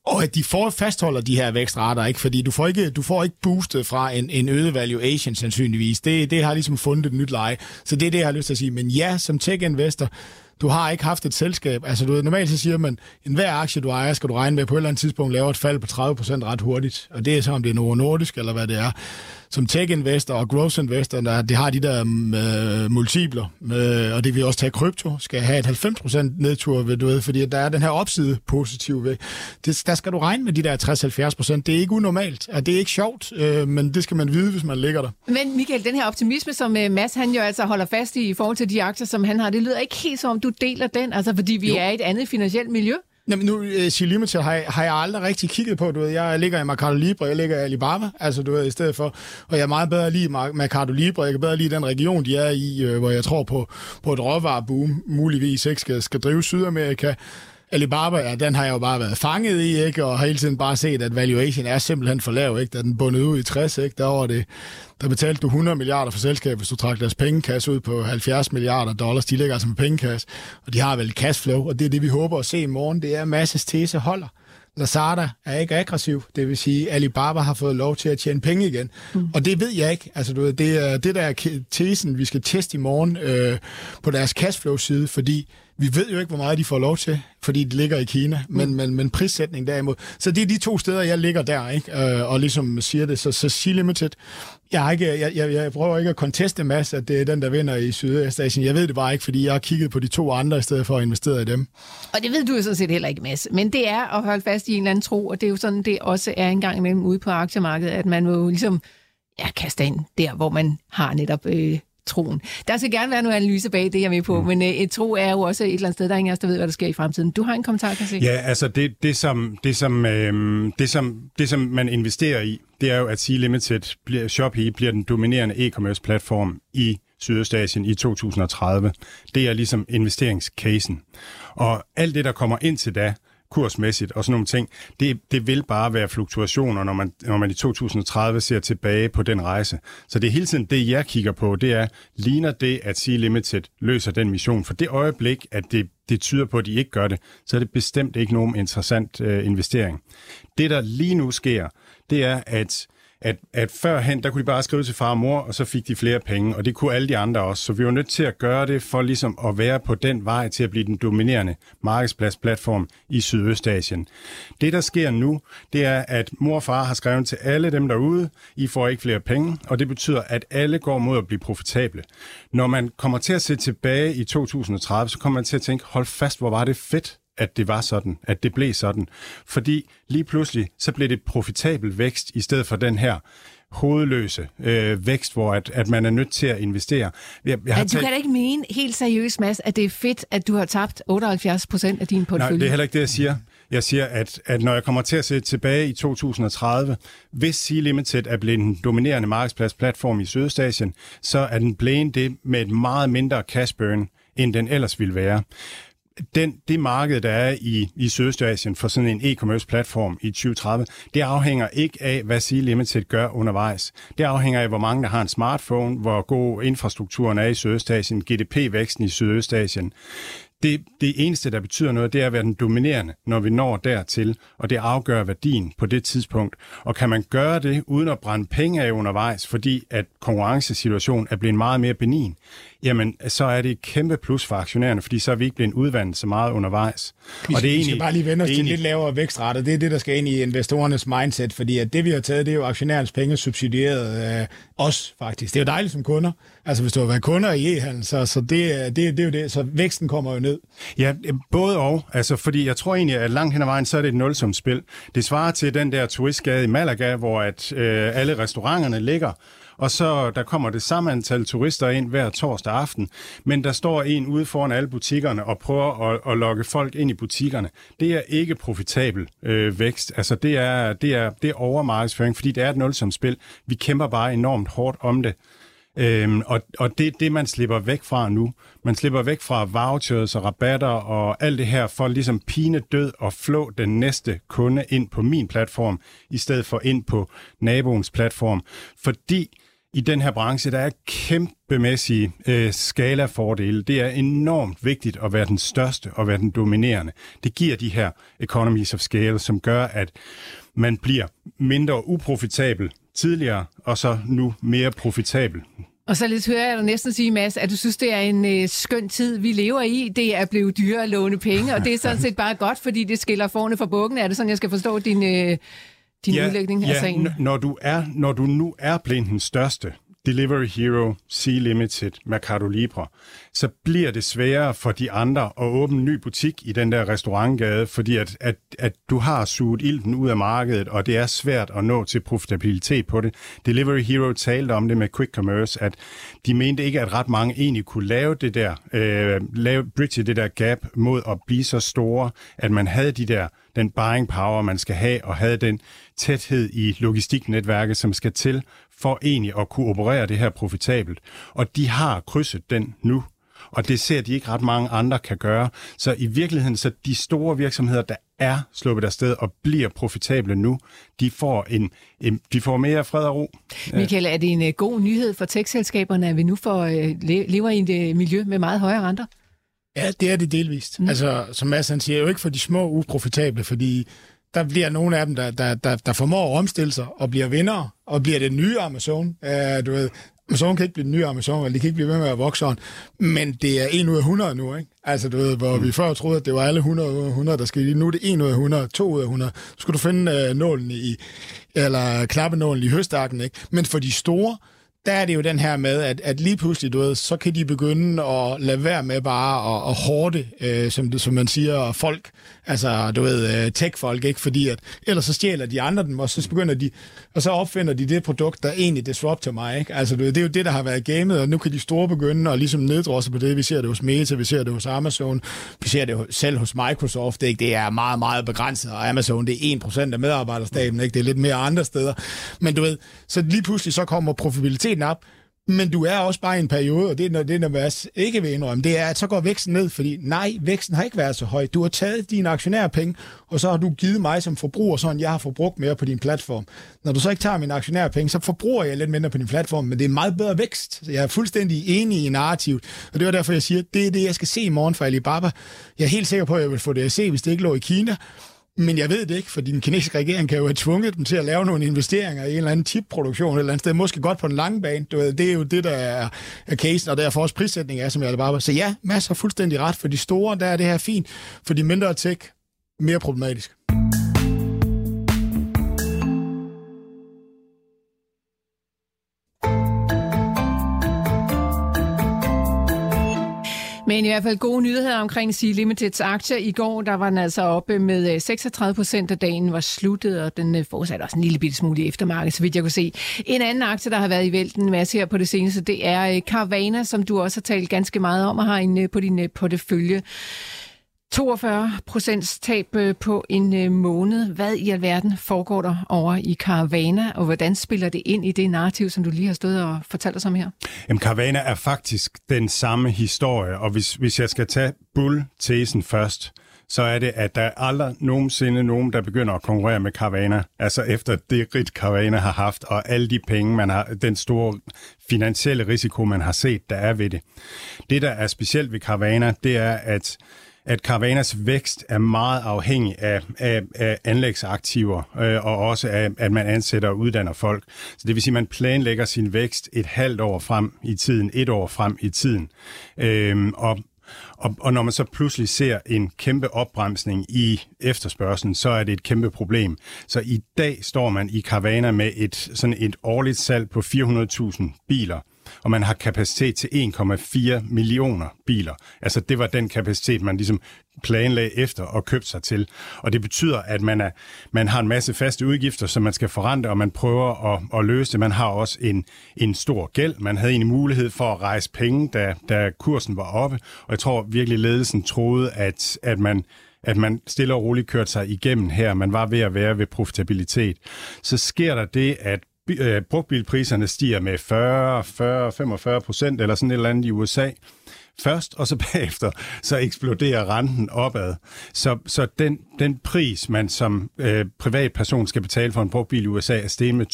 og at de får, fastholder de her vækstrater, ikke? fordi du får ikke, du får ikke boostet fra en, en øget valuation sandsynligvis. Det, det har ligesom fundet et nyt leje. Så det er det, jeg har lyst til at sige. Men ja, som tech-investor, du har ikke haft et selskab. Altså, du, normalt så siger man, en hver aktie, du ejer, skal du regne med på et eller andet tidspunkt laver et fald på 30% ret hurtigt. Og det er så, om det er Novo Nordisk, eller hvad det er som tech-investor og growth-investor, der det har de der øh, multipler, øh, og det vil også tage krypto, skal have et 90% nedtur, ved, du ved, fordi der er den her opside positiv ved. Det, der skal du regne med de der 60-70%. Det er ikke unormalt, og det er ikke sjovt, øh, men det skal man vide, hvis man ligger der. Men Michael, den her optimisme, som øh, Mads han jo altså holder fast i i forhold til de aktier, som han har, det lyder ikke helt som om du deler den, altså fordi vi jo. er i et andet finansielt miljø. Jamen nu, øh, Sea Limited har, har jeg aldrig rigtig kigget på, du ved. Jeg ligger i Mercado Libre, jeg ligger i Alibaba, altså du ved, i stedet for. Og jeg er meget bedre lige Mercado Libre, jeg kan bedre lide den region, de er i, øh, hvor jeg tror på, på et råvareboom, muligvis ikke skal, skal drive Sydamerika. Alibaba, ja, den har jeg jo bare været fanget i, ikke? og har hele tiden bare set, at valuation er simpelthen for lav, ikke? da den bundet ud i 60, ikke? der var det, der betalte du 100 milliarder for selskabet, hvis du trak deres pengekasse ud på 70 milliarder dollars. De ligger altså med pengekasse, og de har vel cashflow, og det er det, vi håber at se i morgen. Det er, at masses tese holder. Lazada er ikke aggressiv, det vil sige, at Alibaba har fået lov til at tjene penge igen. Mm. Og det ved jeg ikke. Altså, du ved, det er det der er tesen, vi skal teste i morgen øh, på deres cashflow-side, fordi vi ved jo ikke, hvor meget de får lov til, fordi de ligger i Kina, men, mm. men, men prissætning derimod. Så det er de to steder, jeg ligger der, ikke? Øh, og ligesom siger det. Så, så Sea Limited, jeg, har ikke, jeg, jeg, jeg prøver ikke at conteste masse, at det er den, der vinder i Sydøstasien. Jeg ved det bare ikke, fordi jeg har kigget på de to andre, i stedet for at investere i dem. Og det ved du jo sådan set heller ikke, Mads. Men det er at holde fast i en eller anden tro, og det er jo sådan, det også er en gang imellem ude på aktiemarkedet, at man må ligesom ja, kaste ind der, hvor man har netop øh, troen. Der skal gerne være noget analyse bag det, jeg er med på, mm. men øh, et tro er jo også et eller andet sted, der er ingen af os, der ved, hvad der sker i fremtiden. Du har en kommentar, kan jeg se? Ja, altså det, det, som, det, som, øh, det, som, det, som man investerer i, det er jo, at Sea Limited, bliver, Shopee bliver den dominerende e-commerce platform i Sydøstasien i 2030. Det er ligesom investeringscasen. Og alt det, der kommer ind til da, kursmæssigt og sådan nogle ting, det, det vil bare være fluktuationer, når man, når man i 2030 ser tilbage på den rejse. Så det er hele tiden det, jeg kigger på, det er, ligner det, at Sea Limited løser den mission? For det øjeblik, at det, det tyder på, at de ikke gør det, så er det bestemt ikke nogen interessant øh, investering. Det, der lige nu sker, det er, at at, at førhen, der kunne de bare skrive til far og mor, og så fik de flere penge, og det kunne alle de andre også. Så vi var nødt til at gøre det for ligesom at være på den vej til at blive den dominerende markedspladsplatform i Sydøstasien. Det, der sker nu, det er, at mor og far har skrevet til alle dem derude, I får ikke flere penge, og det betyder, at alle går mod at blive profitable. Når man kommer til at se tilbage i 2030, så kommer man til at tænke, hold fast, hvor var det fedt, at det var sådan, at det blev sådan. Fordi lige pludselig, så blev det profitabel vækst, i stedet for den her hovedløse øh, vækst, hvor at, at man er nødt til at investere. Jeg, jeg har du talt... kan da ikke mene helt seriøst, Mads, at det er fedt, at du har tabt 78 procent af din portefølje. Nej, det er heller ikke det, jeg siger. Jeg siger, at, at når jeg kommer til at se tilbage i 2030, hvis Sea Limited er blevet en dominerende markedspladsplatform i Sydøstasien, så er den blevet det med et meget mindre cash burn, end den ellers ville være den, det marked, der er i, i Sydøstasien for sådan en e-commerce platform i 2030, det afhænger ikke af, hvad Sea Limited gør undervejs. Det afhænger af, hvor mange der har en smartphone, hvor god infrastrukturen er i Sydøstasien, GDP-væksten i Sydøstasien. Det, det eneste, der betyder noget, det er at være den dominerende, når vi når dertil, og det afgør værdien på det tidspunkt. Og kan man gøre det uden at brænde penge af undervejs, fordi at konkurrencesituationen er blevet meget mere benin, jamen så er det et kæmpe plus for aktionærerne, fordi så er vi ikke blevet udvandet så meget undervejs. Vi, og det er egentlig, vi skal bare lige vende os til lidt lavere vækstrate. Det er det, der skal ind i investorernes mindset, fordi at det, vi har taget, det er jo aktionærens penge subsidieret øh, os faktisk. Det er jo dejligt som kunder. Altså hvis du har været kunder i e-handel, så, så det, det, det er jo det. Så væksten kommer jo ned. Ja, både og. Altså, fordi jeg tror egentlig, at langt hen ad vejen, så er det et nulsumspil. Det svarer til den der turistgade i Malaga, hvor at øh, alle restauranterne ligger, og så der kommer det samme antal turister ind hver torsdag aften, men der står en ude foran alle butikkerne og prøver at, at lokke folk ind i butikkerne. Det er ikke profitabel øh, vækst. Altså det er, det er, det er overmarkedsføring, fordi det er et nulsomspil. Vi kæmper bare enormt hårdt om det. Øhm, og, og det er det, man slipper væk fra nu. Man slipper væk fra vouchers og rabatter og alt det her for ligesom pine død og flå den næste kunde ind på min platform, i stedet for ind på naboens platform. Fordi i den her branche, der er kæmpemæssige øh, skalafordele. Det er enormt vigtigt at være den største og være den dominerende. Det giver de her economies of scale, som gør, at man bliver mindre uprofitabel tidligere, og så nu mere profitabel. Og så lidt hører jeg dig næsten sige, Mads, at du synes, det er en øh, skøn tid, vi lever i. Det er blevet dyrere at låne penge, og det er sådan set bare godt, fordi det skiller forne fra bukken. Er det sådan, jeg skal forstå din... Øh din ja, udlægning ja, af sagen? Når du, er, når du nu er den største, Delivery Hero, Sea Limited, Mercado Libre, så bliver det sværere for de andre at åbne en ny butik i den der restaurantgade, fordi at, at, at du har suget ilten ud af markedet, og det er svært at nå til profitabilitet på det. Delivery Hero talte om det med Quick Commerce, at de mente ikke, at ret mange egentlig kunne lave det der, øh, lave bridge det der gap mod at blive så store, at man havde de der den buying power, man skal have, og havde den tæthed i logistiknetværket, som skal til for egentlig at kunne operere det her profitabelt. Og de har krydset den nu, og det ser de ikke ret mange andre kan gøre. Så i virkeligheden, så de store virksomheder, der er sluppet afsted og bliver profitable nu, de får, en, en, de får mere fred og ro. Michael, er det en uh, god nyhed for tech-selskaberne, at vi nu får, uh, lever i et uh, miljø med meget højere renter? Ja, det er det delvist. Mm. Altså, som Mads han siger, jo ikke for de små uprofitable, fordi der bliver nogle af dem, der, der, der, der formår at omstille sig og bliver vinder og bliver det nye Amazon. Uh, du ved, Amazon kan ikke blive den nye Amazon, eller de kan ikke blive ved med at vokse sådan. Men det er 1 ud af 100 nu, ikke? Altså, du ved, hvor mm. vi før troede, at det var alle 100 ud af 100, der skal Nu er det 1 ud af 100, 2 ud af 100. Så skulle du finde uh, nålen i, eller knappenålen i høstakken, ikke? Men for de store, der er det jo den her med, at, at lige pludselig, du ved, så kan de begynde at lade være med bare at, at hårde, øh, som, som man siger, folk, altså, du ved, øh, tech-folk, ikke? Fordi at, ellers så stjæler de andre dem, og så begynder de, og så opfinder de det produkt, der egentlig disrupter mig, ikke? Altså, du ved, det er jo det, der har været gamet, og nu kan de store begynde at ligesom neddrosse på det. Vi ser det hos Meta, vi ser det hos Amazon, vi ser det selv hos Microsoft, ikke? Det er meget, meget begrænset, og Amazon, det er 1% af medarbejderstaben, ikke? Det er lidt mere andre steder. Men du ved, så lige pludselig så kommer profitabilitet profitabiliteten op, men du er også bare i en periode, og det er det, der ikke vil indrømme, det er, at så går væksten ned, fordi nej, væksten har ikke været så høj. Du har taget dine aktionærpenge, og så har du givet mig som forbruger sådan, jeg har forbrugt mere på din platform. Når du så ikke tager mine aktionærpenge, så forbruger jeg lidt mindre på din platform, men det er meget bedre vækst. Så jeg er fuldstændig enig i narrativet, og det var derfor, jeg siger, det er det, jeg skal se i morgen fra Alibaba. Jeg er helt sikker på, at jeg vil få det at se, hvis det ikke lå i Kina. Men jeg ved det ikke, for den kinesiske regering kan jo have tvunget dem til at lave nogle investeringer i en eller anden chipproduktion et eller andet sted, måske godt på den lange bane. Du ved, det er jo det, der er, er casen, og derfor også prissætning er, som jeg bare Så ja, masser har fuldstændig ret. For de store, der er det her fint. For de mindre tech, mere problematisk. Men i hvert fald gode nyheder omkring Sea Limiteds aktier. I går der var den altså oppe med øh, 36 procent, da dagen var sluttet, og den øh, fortsatte også en lille bitte smule i eftermarkedet, så vidt jeg kunne se. En anden aktie, der har været i vælten masse her på det seneste, det er øh, Carvana, som du også har talt ganske meget om og har en på din portefølje. 42 procents tab øh, på en øh, måned. Hvad i alverden foregår der over i Caravana, og hvordan spiller det ind i det narrativ, som du lige har stået og fortalt os om her? Jamen, Caravana er faktisk den samme historie, og hvis, hvis jeg skal tage bull-tesen først, så er det, at der aldrig nogensinde nogen, der begynder at konkurrere med Caravana. Altså efter det rigt Caravana har haft, og alle de penge, man har, den store finansielle risiko, man har set, der er ved det. Det, der er specielt ved Caravana, det er, at at Caravanas vækst er meget afhængig af, af, af anlægsaktiver, øh, og også af, at man ansætter og uddanner folk. Så det vil sige, at man planlægger sin vækst et halvt år frem i tiden, et år frem i tiden. Øh, og og, og når man så pludselig ser en kæmpe opbremsning i efterspørgselen, så er det et kæmpe problem. Så i dag står man i Carvana med et, sådan et årligt salg på 400.000 biler og man har kapacitet til 1,4 millioner biler. Altså det var den kapacitet, man ligesom planlagde efter og købte sig til. Og det betyder, at man, er, man har en masse faste udgifter, som man skal forrente, og man prøver at, at løse det. Man har også en, en stor gæld. Man havde en mulighed for at rejse penge, da, da kursen var oppe. Og jeg tror virkelig, ledelsen troede, at, at man at man stille og roligt kørte sig igennem her. Man var ved at være ved profitabilitet. Så sker der det, at øh, brugtbilpriserne stiger med 40, 40, 45 procent eller sådan et eller andet i USA først, og så bagefter, så eksploderer renten opad. Så, så den, den pris, man som øh, privatperson skal betale for en brugtbil i USA, er steget med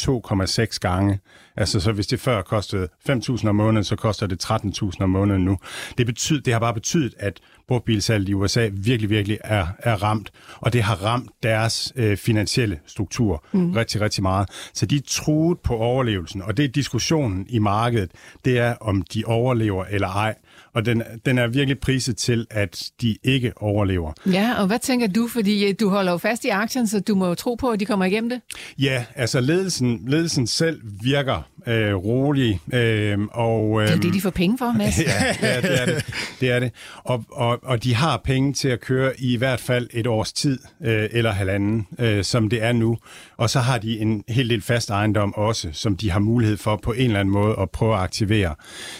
2,6 gange. Altså, så hvis det før kostede 5.000 om måneden, så koster det 13.000 om måneden nu. Det, betyder, det har bare betydet, at brugtbilsalget i USA virkelig, virkelig er, er ramt, og det har ramt deres øh, finansielle struktur mm. rigtig, rigtig meget. Så de er truet på overlevelsen, og det er diskussionen i markedet, det er, om de overlever eller ej og den, den er virkelig priset til, at de ikke overlever. Ja, og hvad tænker du? Fordi øh, du holder jo fast i aktien, så du må jo tro på, at de kommer igennem det. Ja, altså ledelsen, ledelsen selv virker øh, rolig. Øh, og, øh, det er det, de får penge for, Mads. ja, ja, det er det. det, er det. Og, og, og de har penge til at køre i hvert fald et års tid, øh, eller halvanden, øh, som det er nu. Og så har de en helt del fast ejendom også, som de har mulighed for på en eller anden måde at prøve at aktivere.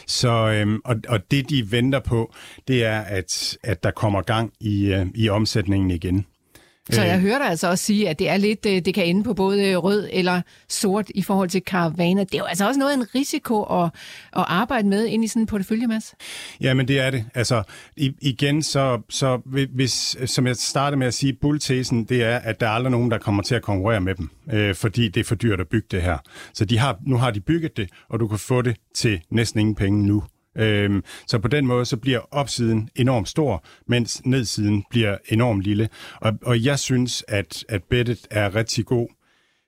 Så, øh, og, og det, de venter på, det er, at, at der kommer gang i, øh, i omsætningen igen. Så jeg øh. hører dig altså også sige, at det er lidt, øh, det kan ende på både rød eller sort i forhold til Caravana. Det er jo altså også noget af en risiko at, at arbejde med ind i sådan en portefølje, Mads. Ja, men det er det. Altså igen, så, så hvis, som jeg startede med at sige, bulltesen, det er, at der er aldrig nogen, der kommer til at konkurrere med dem, øh, fordi det er for dyrt at bygge det her. Så de har, nu har de bygget det, og du kan få det til næsten ingen penge nu. Øhm, så på den måde så bliver opsiden enormt stor, mens nedsiden bliver enormt lille. Og, og jeg synes, at, at bettet er rigtig god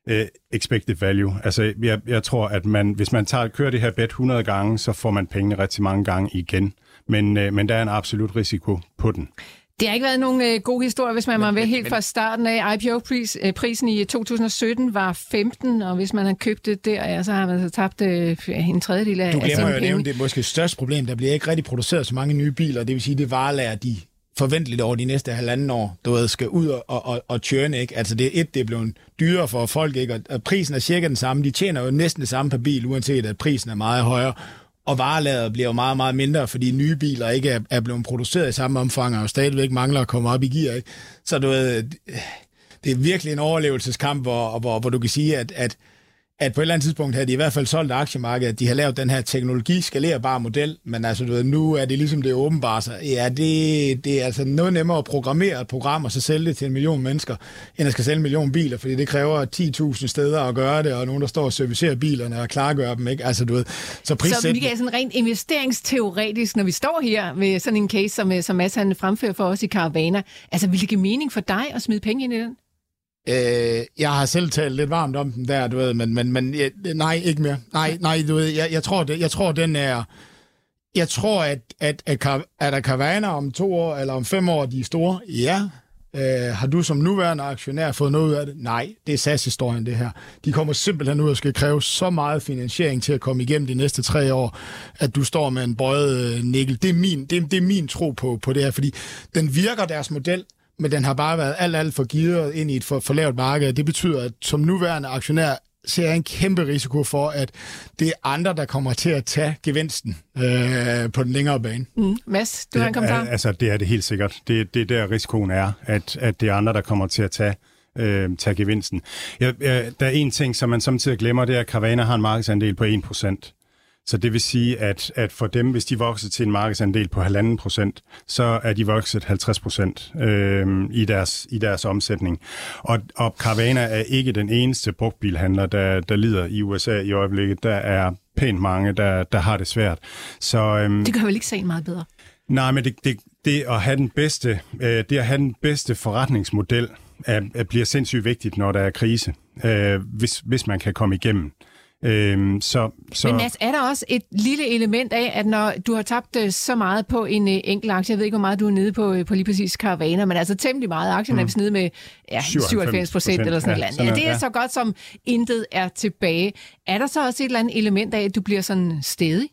øh, expected value. Altså, jeg, jeg tror, at man, hvis man tager, kører det her bet 100 gange, så får man pengene rigtig mange gange igen. Men, øh, men der er en absolut risiko på den. Det har ikke været nogen øh, god historie, hvis man var med helt men, fra starten af. IPO-prisen i 2017 var 15, og hvis man har købt det der, ja, så har man så tabt øh, en tredjedel af Du glemmer jo at nævne, det er måske største problem. Der bliver ikke rigtig produceret så mange nye biler, det vil sige, det varelager, de forventeligt over de næste halvanden år, du ved, skal ud og, og, og tjørne, ikke? Altså det er et, det er blevet dyrere for folk, ikke? Og, og prisen er cirka den samme. De tjener jo næsten det samme per bil, uanset at prisen er meget højere og varelaget bliver jo meget, meget mindre, fordi nye biler ikke er, er blevet produceret i samme omfang, og stadigvæk mangler at komme op i gear. Ikke? Så du ved, det er virkelig en overlevelseskamp, hvor, hvor, hvor du kan sige, at, at at på et eller andet tidspunkt havde de i hvert fald solgt aktiemarkedet, at de har lavet den her teknologiskalerbare model, men altså du ved, nu er det ligesom det åbenbare, så ja, det, det er altså noget nemmere at programmere et program og så sælge det til en million mennesker, end at skal sælge en million biler, fordi det kræver 10.000 steder at gøre det, og nogen, der står og servicerer bilerne og klargør dem, ikke? Altså du ved, så prissæt... Så Michael, sådan rent investeringsteoretisk, når vi står her med sådan en case, som, som Mads han fremfører for os i Caravana, altså vil det give mening for dig at smide penge ind i den? Øh, jeg har selv talt lidt varmt om den der, du ved, men, men, men nej, ikke mere. Nej, nej, du ved, jeg, jeg, tror, det, jeg tror, den er... Jeg tror, at, at, at, at der Carvana om to år eller om fem år, de er store. Ja. Øh, har du som nuværende aktionær fået noget ud af det? Nej, det er SAS-historien, det her. De kommer simpelthen ud og skal kræve så meget finansiering til at komme igennem de næste tre år, at du står med en bøjet øh, nikkel. Det er min, det, det er min tro på, på det her, fordi den virker deres model men den har bare været alt, alt for givet ind i et for, for lavt marked. Det betyder, at som nuværende aktionær ser jeg en kæmpe risiko for, at det er andre, der kommer til at tage gevinsten øh, på den længere bane. Mm. Mads, du det, har en kommentar? Altså, det er det helt sikkert. Det, det er der risikoen er, at, at det er andre, der kommer til at tage øh, tage gevinsten. Ja, ja, der er en ting, som man samtidig glemmer, det er, at Carvana har en markedsandel på 1%. Så det vil sige, at, at for dem, hvis de vokser til en markedsandel på 1,5 procent, så er de vokset 50 procent øh, i, deres, i deres omsætning. Og, og Carvana er ikke den eneste brugtbilhandler, der, der lider i USA i øjeblikket. Der er pænt mange, der, der har det svært. Så, øhm, det gør vel ikke sagen meget bedre? Nej, men det, det, det at have den bedste, øh, det at have den bedste forretningsmodel er, er, bliver sindssygt vigtigt, når der er krise, øh, hvis, hvis man kan komme igennem. Øhm, så, så... Men Mads, er der også et lille element af, at når du har tabt øh, så meget på en øh, enkelt aktie, jeg ved ikke, hvor meget du er nede på, øh, på lige præcis Caravaner, men altså temmelig meget, aktien mm. er vist nede med ja, 97 procent eller sådan ja, noget. Ja, det er ja. så godt som intet er tilbage. Er der så også et eller andet element af, at du bliver sådan stedig?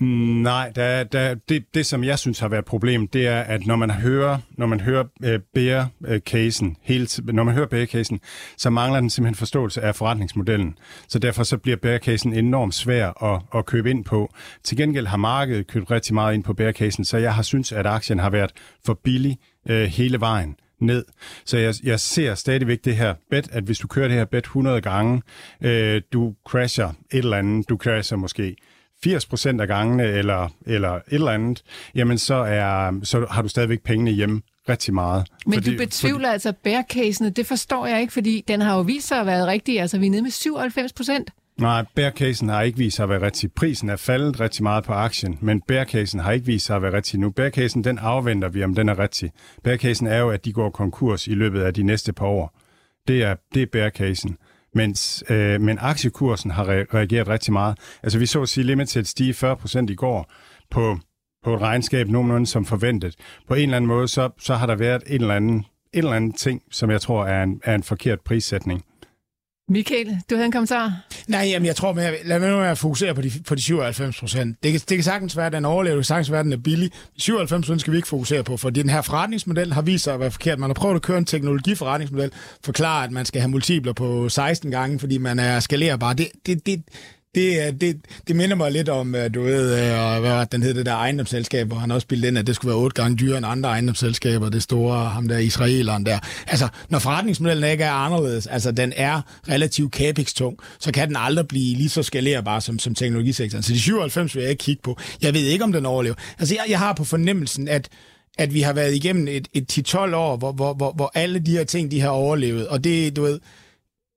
Nej, der, der, det, det som jeg synes har været et problem, det er, at når man hører, når man hører øh, uh, bear-casen, øh, hele, når man hører bear-casen, så mangler den simpelthen forståelse af forretningsmodellen. Så derfor så bliver bear-casen enormt svær at, at købe ind på. Til gengæld har markedet købt rigtig meget ind på bear-casen, så jeg har synes, at aktien har været for billig uh, hele vejen ned. Så jeg, jeg ser stadigvæk det her bet, at hvis du kører det her bet 100 gange, øh, du crasher et eller andet, du crasher måske 80 procent af gangene, eller, eller et eller andet, jamen så, er, så har du stadigvæk pengene hjemme rigtig meget. Men fordi, du betvivler fordi... altså bærcasene, det forstår jeg ikke, fordi den har jo vist sig at være rigtig, altså vi er nede med 97 procent. Nej, bærcasen har ikke vist sig at være rigtig. Prisen er faldet rigtig meget på aktien, men bærcasen har ikke vist sig at være rigtig nu. Bærcasen, den afventer vi, om den er rigtig. Bærcasen er jo, at de går konkurs i løbet af de næste par år. Det er, det er bærcasen mens, øh, men aktiekursen har re- reageret rigtig meget. Altså vi så sige Limited stige 40% i går på, på et regnskab nogenlunde som forventet. På en eller anden måde, så, så har der været en eller anden, en eller anden ting, som jeg tror er en, er en forkert prissætning. Michael, du havde en kommentar? Nej, jamen jeg tror, mere, lad mig nu at fokusere på de, på de 97 procent. Det, kan, det kan sagtens være, at den overlever, det kan sagtens være, at den er billig. 97 procent skal vi ikke fokusere på, fordi den her forretningsmodel har vist sig at være forkert. Man har prøvet at køre en teknologiforretningsmodel, forklare, at man skal have multipler på 16 gange, fordi man er skalerbar. Det, det, det, det, øh, det, det minder mig lidt om, øh, du ved, øh, hvad var den hed, det der ejendomsselskab, hvor han også bildte ind, at det skulle være otte gange dyrere end andre ejendomsselskaber, det store, ham der israeleren der. Altså, når forretningsmodellen ikke er anderledes, altså den er relativt capex-tung, så kan den aldrig blive lige så skalerbar som, som teknologisektoren. Så de 97 vil jeg ikke kigge på. Jeg ved ikke, om den overlever. Altså, jeg, jeg har på fornemmelsen, at at vi har været igennem et, et 10-12 år, hvor, hvor, hvor, hvor alle de her ting, de har overlevet. Og det, du ved,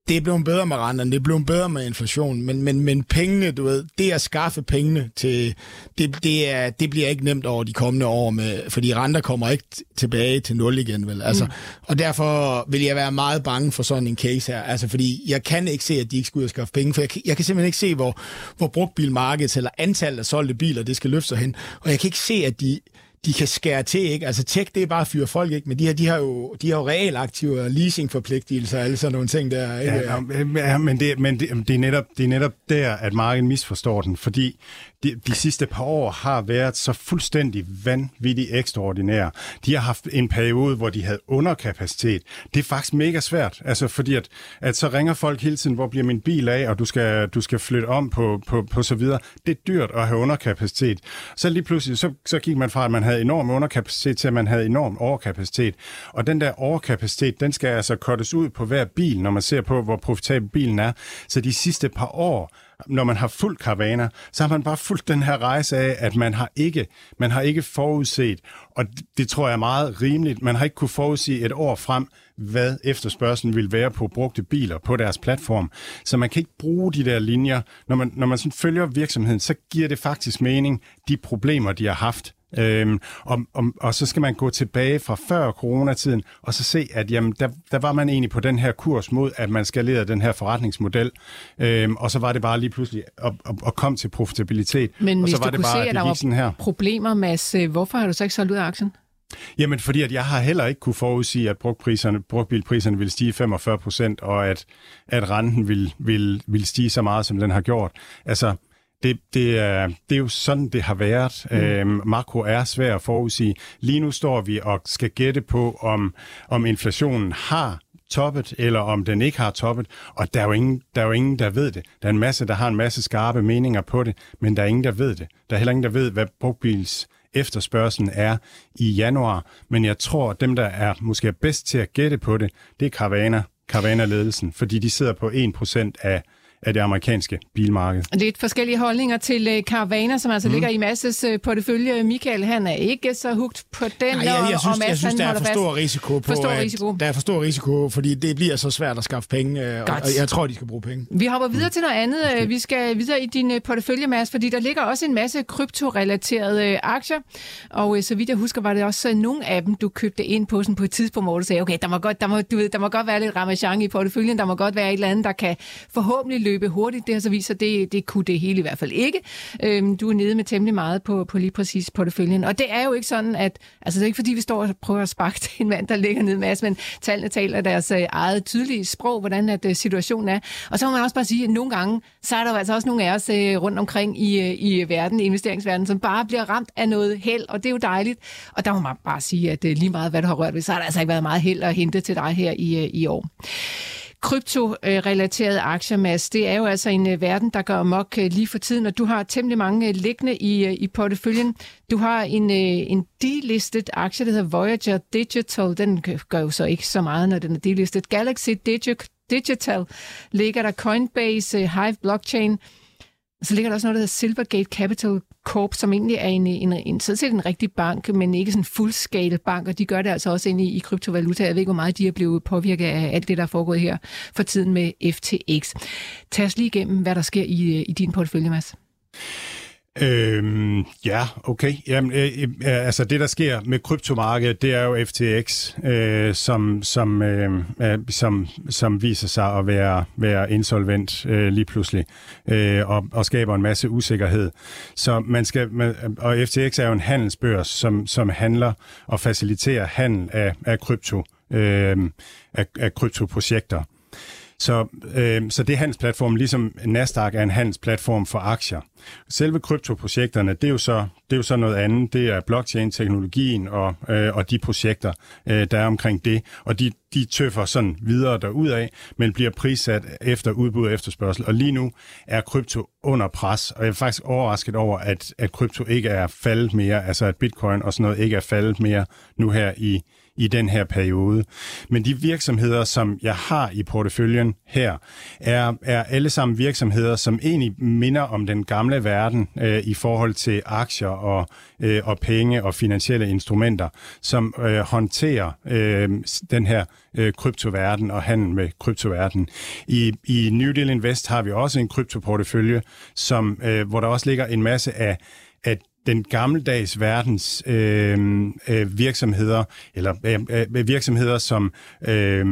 det er blevet bedre med renterne, det blevet bedre med inflation, men, men, men pengene, du ved, det at skaffe pengene til, det, det, er, det bliver ikke nemt over de kommende år, med, fordi renter kommer ikke tilbage til nul igen, vel? Altså, mm. Og derfor vil jeg være meget bange for sådan en case her, altså fordi jeg kan ikke se, at de ikke skal ud og skaffe penge, for jeg, jeg kan simpelthen ikke se, hvor, hvor brugtbilmarkedet eller antallet af solgte biler, det skal løfte sig hen, og jeg kan ikke se, at de de kan skære til, ikke? Altså tech, det er bare at fyre folk, ikke? Men de her, de har jo, de har jo realaktive og leasingforpligtelser og alle sådan nogle ting der, ikke? Ja, ja men, det, men det, det, er netop, det er netop der, at markedet misforstår den, fordi de, de sidste par år har været så fuldstændig vanvittigt ekstraordinære. De har haft en periode, hvor de havde underkapacitet. Det er faktisk mega svært, altså fordi at, at så ringer folk hele tiden, hvor bliver min bil af, og du skal, du skal flytte om på, på, på så videre. Det er dyrt at have underkapacitet. Så lige pludselig, så, så gik man fra, at man havde enorm underkapacitet, til at man havde enorm overkapacitet. Og den der overkapacitet, den skal altså kottes ud på hver bil, når man ser på, hvor profitabel bilen er. Så de sidste par år når man har fuldt karavaner, så har man bare fulgt den her rejse af, at man har ikke, man har ikke forudset, og det tror jeg er meget rimeligt, man har ikke kunne forudse et år frem, hvad efterspørgselen vil være på brugte biler på deres platform. Så man kan ikke bruge de der linjer. Når man, når man sådan følger virksomheden, så giver det faktisk mening, de problemer, de har haft Øhm, og, og, og så skal man gå tilbage fra før coronatiden, og så se, at jamen, der, der var man egentlig på den her kurs mod, at man skalerede den her forretningsmodel, øhm, og så var det bare lige pludselig at, at, at komme til profitabilitet. Men og så var du det bare, se, at der var sådan her. problemer, Mads, øh, hvorfor har du så ikke solgt ud af aktien? Jamen, fordi at jeg har heller ikke kunne forudsige, at brugpriserne, brugbilpriserne vil stige 45 procent, og at, at renten vil, vil, vil stige så meget, som den har gjort. Altså, det, det, er, det er jo sådan, det har været. Mm. Øhm, makro er svært at forudsige. Lige nu står vi og skal gætte på, om, om inflationen har toppet, eller om den ikke har toppet. Og der er, jo ingen, der er jo ingen, der ved det. Der er en masse, der har en masse skarpe meninger på det, men der er ingen, der ved det. Der er heller ingen, der ved, hvad brugtbils efterspørgselen er i januar. Men jeg tror, at dem, der er måske bedst til at gætte på det, det er Caravana, Caravana-ledelsen, fordi de sidder på 1% af af det amerikanske bilmarked. Lidt forskellige holdninger til uh, Caravana, som altså mm. ligger i Masses uh, portefølje. Michael, han er ikke så hugt på den, Nej, jeg, jeg, og, synes, og Mads, jeg synes, der er for stor risiko på, For stor at, risiko. der er for stor risiko, fordi det bliver så svært at skaffe penge, øh, og, Godt. og jeg tror, de skal bruge penge. Vi hopper videre til noget andet. Øh, Vi skal videre i din øh, portefølje, Mads, fordi der ligger også en masse kryptorelaterede øh, aktier. Og øh, så vidt jeg husker, var det også øh, nogle af dem, du købte ind på sådan på et tidspunkt, hvor du sagde, okay, der må godt, der må, du ved, der må godt være lidt ramachan i porteføljen, der må godt være et eller andet, der kan forhåbentlig løbe hurtigt. Det har så vist sig, det, det kunne det hele i hvert fald ikke. Øhm, du er nede med temmelig meget på, på lige præcis porteføljen. Og det er jo ikke sådan, at, altså det er ikke fordi, vi står og prøver at sparke til en mand, der ligger nede med men tallene taler deres øh, eget tydelige sprog, hvordan at, øh, situationen er. Og så må man også bare sige, at nogle gange, så er der jo altså også nogle af os øh, rundt omkring i, øh, i verden, i investeringsverdenen, som bare bliver ramt af noget held, og det er jo dejligt. Og der må man bare sige, at øh, lige meget hvad du har rørt ved, så har der altså ikke været meget held at hente til dig her i, øh, i år. Kryptorelaterede aktier, Mads, det er jo altså en øh, verden, der gør mok øh, lige for tiden, og du har temmelig mange øh, liggende i, i porteføljen. Du har en, en delistet aktie, der hedder Voyager Digital. Den gør jo så ikke så meget, når den er delistet. Galaxy Digi- Digital ligger der Coinbase, Hive Blockchain, og så ligger der også noget, der hedder Silvergate Capital Corp, som egentlig er en, en, en, sådan set en rigtig bank, men ikke sådan en fuldskala bank, og de gør det altså også inde i, i kryptovaluta. Jeg ved ikke, hvor meget de er blevet påvirket af alt det, der er foregået her for tiden med FTX. Tag os lige igennem, hvad der sker i, øh, i din portefølje, Mads. Øhm, ja, okay. Jamen, øh, øh, altså det, der sker med kryptomarkedet, det er jo FTX, øh, som, som, øh, øh, som, som viser sig at være, være insolvent øh, lige pludselig, øh, og, og skaber en masse usikkerhed. Så man skal, man, og FTX er jo en handelsbørs, som, som handler og faciliterer handel af, af krypto, øh, af, af kryptoprojekter. Så, øh, så det er handelsplatformen, ligesom Nasdaq er en handelsplatform for aktier. Selve kryptoprojekterne, det er jo så, det er jo så noget andet. Det er blockchain-teknologien og, øh, og de projekter, øh, der er omkring det. Og de, de tøffer sådan videre derudad, men bliver prissat efter udbud og efterspørgsel. Og lige nu er krypto under pres, og jeg er faktisk overrasket over, at, at krypto ikke er faldet mere, altså at bitcoin og sådan noget ikke er faldet mere nu her i, i den her periode. Men de virksomheder, som jeg har i porteføljen her, er, er alle sammen virksomheder, som egentlig minder om den gamle verden øh, i forhold til aktier og, øh, og penge og finansielle instrumenter, som øh, håndterer øh, den her øh, kryptoverden og handel med kryptoverden. I, I New Deal Invest har vi også en kryptoportefølje, som, øh, hvor der også ligger en masse af, af den gammeldags verdens øh, øh, virksomheder, eller øh, øh, virksomheder som øh,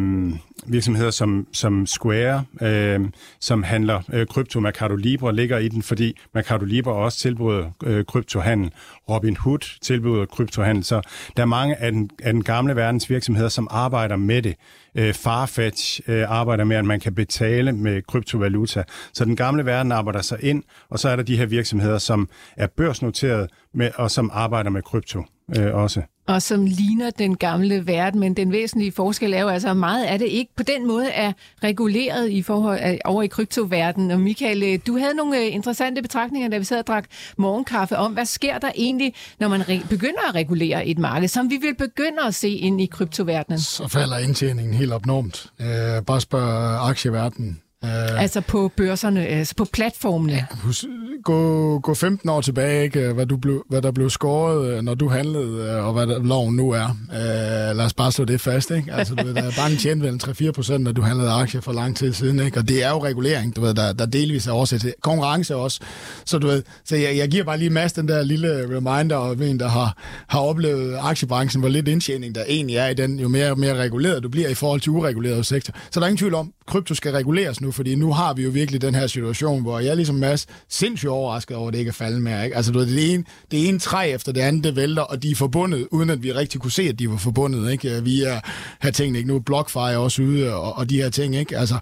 virksomheder som, som Square, øh, som handler øh, krypto, Mercado Libre ligger i den, fordi Mercado Libre også tilbyder øh, kryptohandel. Robinhood tilbyder kryptohandel, så der er mange af den, af den gamle verdens virksomheder, som arbejder med det. Øh, Farfetch øh, arbejder med, at man kan betale med kryptovaluta. Så den gamle verden arbejder sig ind, og så er der de her virksomheder, som er børsnoteret med, og som arbejder med krypto øh, også og som ligner den gamle verden, men den væsentlige forskel er jo altså, at meget af det ikke på den måde er reguleret i forhold øh, over i kryptoverdenen. Og Michael, øh, du havde nogle øh, interessante betragtninger, da vi sad og drak morgenkaffe om, hvad sker der egentlig, når man begynder at regulere et marked, som vi vil begynde at se ind i kryptoverdenen? Så falder indtjeningen helt opnormt. Øh, bare spørg aktieverdenen. Uh, altså på børserne, altså på platformene. Hus, gå, gå 15 år tilbage, ikke? Hvad, du blev, hvad der blev skåret, når du handlede, og hvad der, loven nu er. Uh, lad os bare slå det fast. Ikke? Altså, du ved, der er banken tjente vel 3-4 procent, når du handlede aktier for lang tid siden. Ikke? Og det er jo regulering, du ved, der, der delvis er også til konkurrence også. Så, du ved, så jeg, jeg giver bare lige Mads den der lille reminder, og en, der har, har oplevet aktiebranchen, hvor lidt indtjening der egentlig er i den, jo mere, mere reguleret du bliver i forhold til ureguleret sektor. Så der er ingen tvivl om, krypto skal reguleres nu, fordi nu har vi jo virkelig den her situation, hvor jeg ligesom Mads sindssygt overrasket over, at det ikke er faldet mere. Ikke? Altså, du ved, det ene, det ene træ efter det andet, det vælter, og de er forbundet, uden at vi rigtig kunne se, at de var forbundet. Ikke? Vi er her ting, ikke? Nu er BlockFi også ude, og, og de her ting. Ikke? Altså,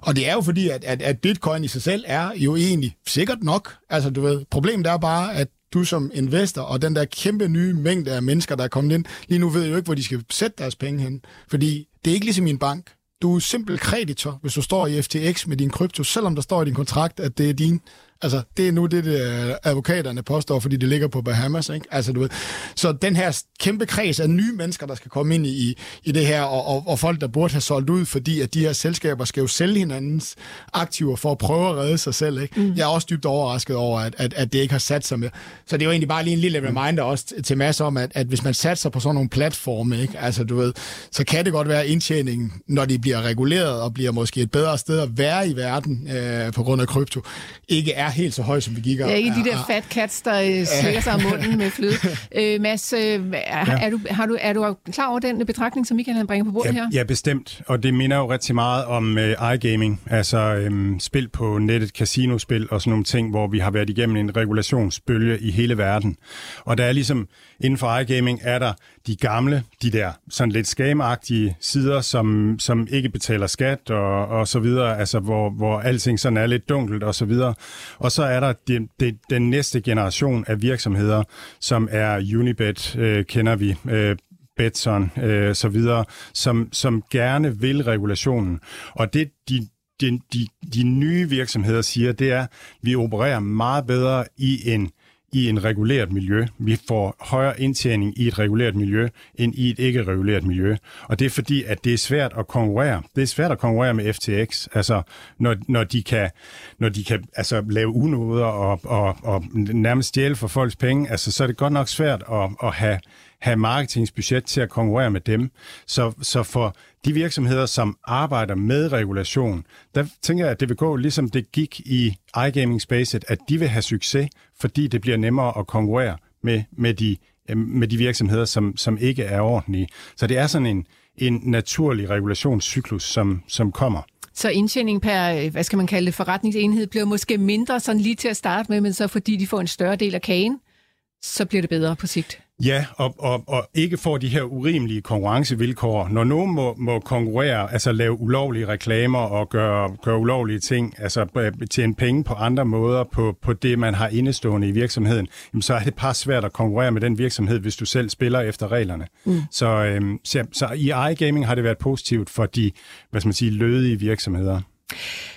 og det er jo fordi, at, at, at bitcoin i sig selv er jo egentlig sikkert nok. Altså, du ved, problemet er bare, at du som investor og den der kæmpe nye mængde af mennesker, der er kommet ind, lige nu ved jo ikke, hvor de skal sætte deres penge hen. Fordi det er ikke ligesom i en bank. Du er simpel kreditor, hvis du står i FTX med din krypto, selvom der står i din kontrakt, at det er din. Altså, det er nu det, det advokaterne påstår, fordi det ligger på Bahamas, ikke? Altså, du ved. Så den her kæmpe kreds af nye mennesker, der skal komme ind i, i det her, og, og, og folk, der burde have solgt ud, fordi at de her selskaber skal jo sælge hinandens aktiver for at prøve at redde sig selv, ikke? Mm. Jeg er også dybt overrasket over, at, at, at det ikke har sat sig med. Så det er jo egentlig bare lige en lille reminder også til masser om, at, at hvis man satser på sådan nogle platforme, ikke? Altså, du ved, så kan det godt være indtjeningen, når de bliver reguleret og bliver måske et bedre sted at være i verden øh, på grund af krypto, ikke er helt så høj, som vi gik er ikke de der fat cats, der øh, slikker sig om munden med fløde. Øh, Mads, øh, er, ja. er, du, har du, er du klar over den betragtning, som Michael han bringer på bordet ja, her? Ja, bestemt. Og det minder jo rigtig meget om øh, iGaming, altså øh, spil på nettet, casinospil og sådan nogle ting, hvor vi har været igennem en regulationsbølge i hele verden. Og der er ligesom, inden for iGaming er der de gamle, de der sådan lidt skamagtige sider, som, som ikke betaler skat og, og så videre, altså hvor, hvor alting sådan er lidt dunkelt og så videre. Og så er der det, de, den næste generation af virksomheder, som er Unibet, øh, kender vi, øh, Betson, øh, så videre, som, som gerne vil regulationen. Og det, de, de, de, de nye virksomheder siger, det er, at vi opererer meget bedre i en i en reguleret miljø. Vi får højere indtjening i et reguleret miljø, end i et ikke reguleret miljø. Og det er fordi, at det er svært at konkurrere. Det er svært at konkurrere med FTX. Altså, når, når de kan, når de kan altså, lave unoder og, og, og nærmest stjæle for folks penge, altså, så er det godt nok svært at, at have, have marketingsbudget til at konkurrere med dem. Så, så for de virksomheder, som arbejder med regulation, der tænker jeg, at det vil gå ligesom det gik i iGaming-spacet, at de vil have succes, fordi det bliver nemmere at konkurrere med, med, de, øh, med de virksomheder, som, som ikke er ordentlige. Så det er sådan en, en naturlig regulationscyklus, som, som kommer. Så indtjening per, øh, hvad skal man kalde det, forretningsenhed bliver måske mindre sådan lige til at starte med, men så fordi de får en større del af kagen, så bliver det bedre på sigt. Ja, og, og, og ikke får de her urimelige konkurrencevilkår. Når nogen må, må konkurrere, altså lave ulovlige reklamer og gøre, gøre ulovlige ting, altså tjene penge på andre måder på, på det, man har indestående i virksomheden, jamen, så er det bare svært at konkurrere med den virksomhed, hvis du selv spiller efter reglerne. Mm. Så, øhm, så, så i iGaming har det været positivt for de, hvad skal man sige, lødige virksomheder.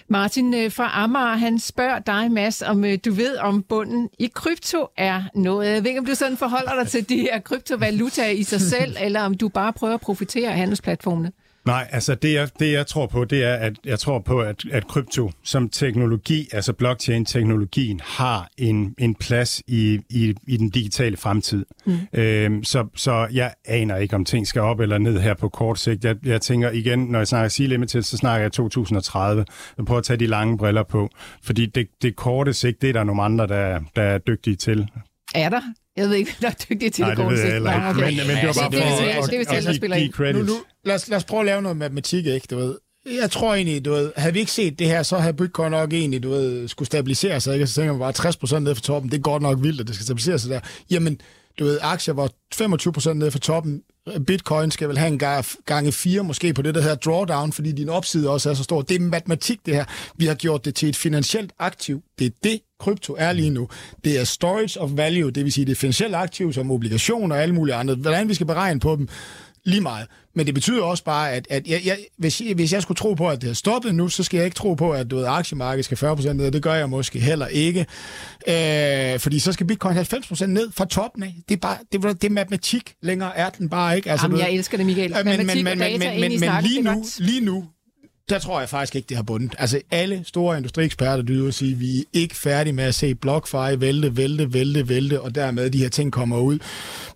Martin øh, fra Amager, han spørger dig, Mads, om øh, du ved, om bunden i krypto er noget. Jeg ved ikke, om du sådan forholder dig til de her kryptovalutaer i sig selv, eller om du bare prøver at profitere af handelsplatformene. Nej, altså det jeg, det jeg tror på, det er, at jeg tror på, at, at krypto som teknologi, altså blockchain-teknologien, har en, en plads i, i, i den digitale fremtid. Mm. Øhm, så, så jeg aner ikke, om ting skal op eller ned her på kort sigt. Jeg, jeg tænker igen, når jeg snakker C-Limited, så snakker jeg 2030. Jeg prøver at tage de lange briller på, fordi det, det korte sigt, det er der nogle andre, der, der er dygtige til. Er der? Jeg ved ikke, der er dygtig til Nej, det, det ved jeg heller ikke. Men, men det var bare for at, at, at, at give credit. Nu, nu, lad, os, lad os prøve at lave noget matematik, ikke? Du ved. Jeg tror egentlig, du ved, havde vi ikke set det her, så havde Bitcoin nok egentlig, du ved, skulle stabilisere sig, ikke? Så tænker man bare 60% ned fra toppen, det er godt nok vildt, at det skal stabilisere sig der. Jamen, du ved, aktier var 25% nede fra toppen, Bitcoin skal vel have en gange 4 måske på det, der hedder drawdown, fordi din opside også er så stor. Det er matematik, det her. Vi har gjort det til et finansielt aktiv. Det er det, krypto er lige nu. Det er storage of value, det vil sige det er finansielt aktiv som obligationer og alle mulige andre. Hvordan vi skal beregne på dem, lige meget. Men det betyder også bare, at, at jeg, jeg, hvis, hvis jeg skulle tro på, at det er stoppet nu, så skal jeg ikke tro på, at du ved, aktiemarkedet skal 40% ned. Det gør jeg måske heller ikke. Øh, fordi så skal bitcoin 90% ned fra toppen af. Det er, bare, det, det er matematik. Længere er den bare ikke. Altså, Jamen, jeg elsker det, Michael. Men, men, men, men, men, men, men lige, nu, lige nu, der tror jeg faktisk ikke, det har bundet. Altså alle store industrieksperter dyder at sige, at vi er ikke færdige med at se BlockFi vælte, vælte, vælte, vælte, og dermed de her ting kommer ud.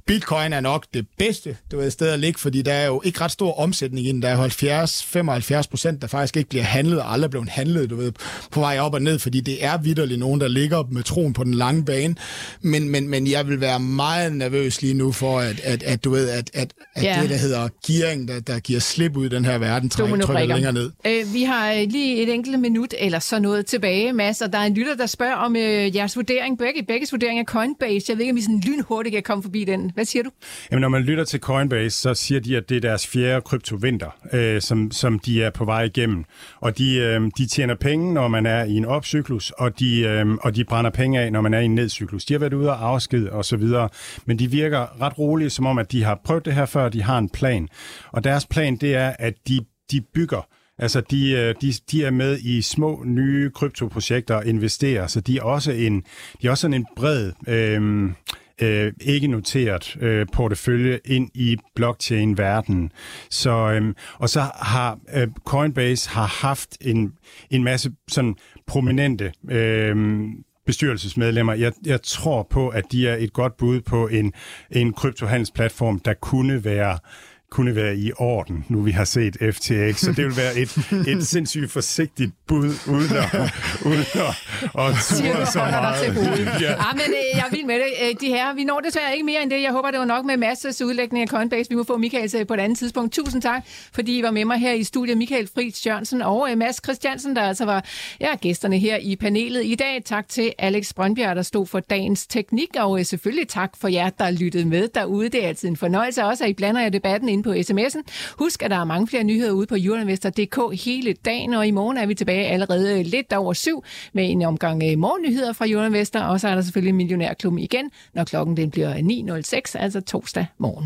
Bitcoin er nok det bedste du ved, sted at ligge, fordi der er jo ikke ret stor omsætning i den. Der er 70-75 procent, der faktisk ikke bliver handlet, og aldrig blevet handlet du ved, på vej op og ned, fordi det er vidderligt nogen, der ligger med troen på den lange bane. Men, men, men jeg vil være meget nervøs lige nu for, at, at, at du ved, at, at, at ja. det, der hedder gearing, der, der giver slip ud i den her verden, trækker, længere ned. Øh, vi har øh, lige et enkelt minut eller så noget tilbage, Mads, og der er en lytter, der spørger om øh, jeres vurdering, begge, begges vurdering af Coinbase. Jeg ved ikke, om vi sådan lynhurtigt kan komme forbi den. Hvad siger du? Jamen, når man lytter til Coinbase, så siger de, at det er deres fjerde kryptovinter, øh, som, som de er på vej igennem. Og de, øh, de tjener penge, når man er i en opcyklus, og de, øh, og de brænder penge af, når man er i en nedcyklus. De har været ude og afsked og så videre, men de virker ret rolige, som om, at de har prøvet det her før, de har en plan. Og deres plan, det er, at de, de bygger Altså, de, øh, de, de er med i små, nye kryptoprojekter og investerer, så de er også en, de er også sådan en bred, øhm, øh, øh, ikke noteret øh, portefølje ind i blockchain-verdenen. Så, øh, og så har øh, Coinbase har haft en, en masse sådan prominente øh, bestyrelsesmedlemmer. Jeg, jeg tror på, at de er et godt bud på en, en kryptohandelsplatform, der kunne være kunne være i orden, nu vi har set FTX. Så det vil være et, et sindssygt forsigtigt bud, uden at, uden at, at ture så meget. ja. ja, men øh, jeg er vild med det. Øh, de her, vi når desværre ikke mere end det. Jeg håber, det var nok med masses udlægning af Coinbase. Vi må få Michael på et andet tidspunkt. Tusind tak, fordi I var med mig her i studiet. Michael Friis Jørgensen og øh, Mads Christiansen, der altså var ja, gæsterne her i panelet i dag. Tak til Alex Brøndbjerg, der stod for dagens teknik, og selvfølgelig tak for jer, der lyttede med derude. Det er altid en fornøjelse også, at I blander jer debatten ind på sms'en. Husk, at der er mange flere nyheder ude på euroinvestor.dk hele dagen, og i morgen er vi tilbage allerede øh, lidt over syv med en omgang øh, morgennyheder fra Euroinvestor, og så er der selvfølgelig Millionærklubben igen, når klokken den bliver 9.06, altså torsdag morgen.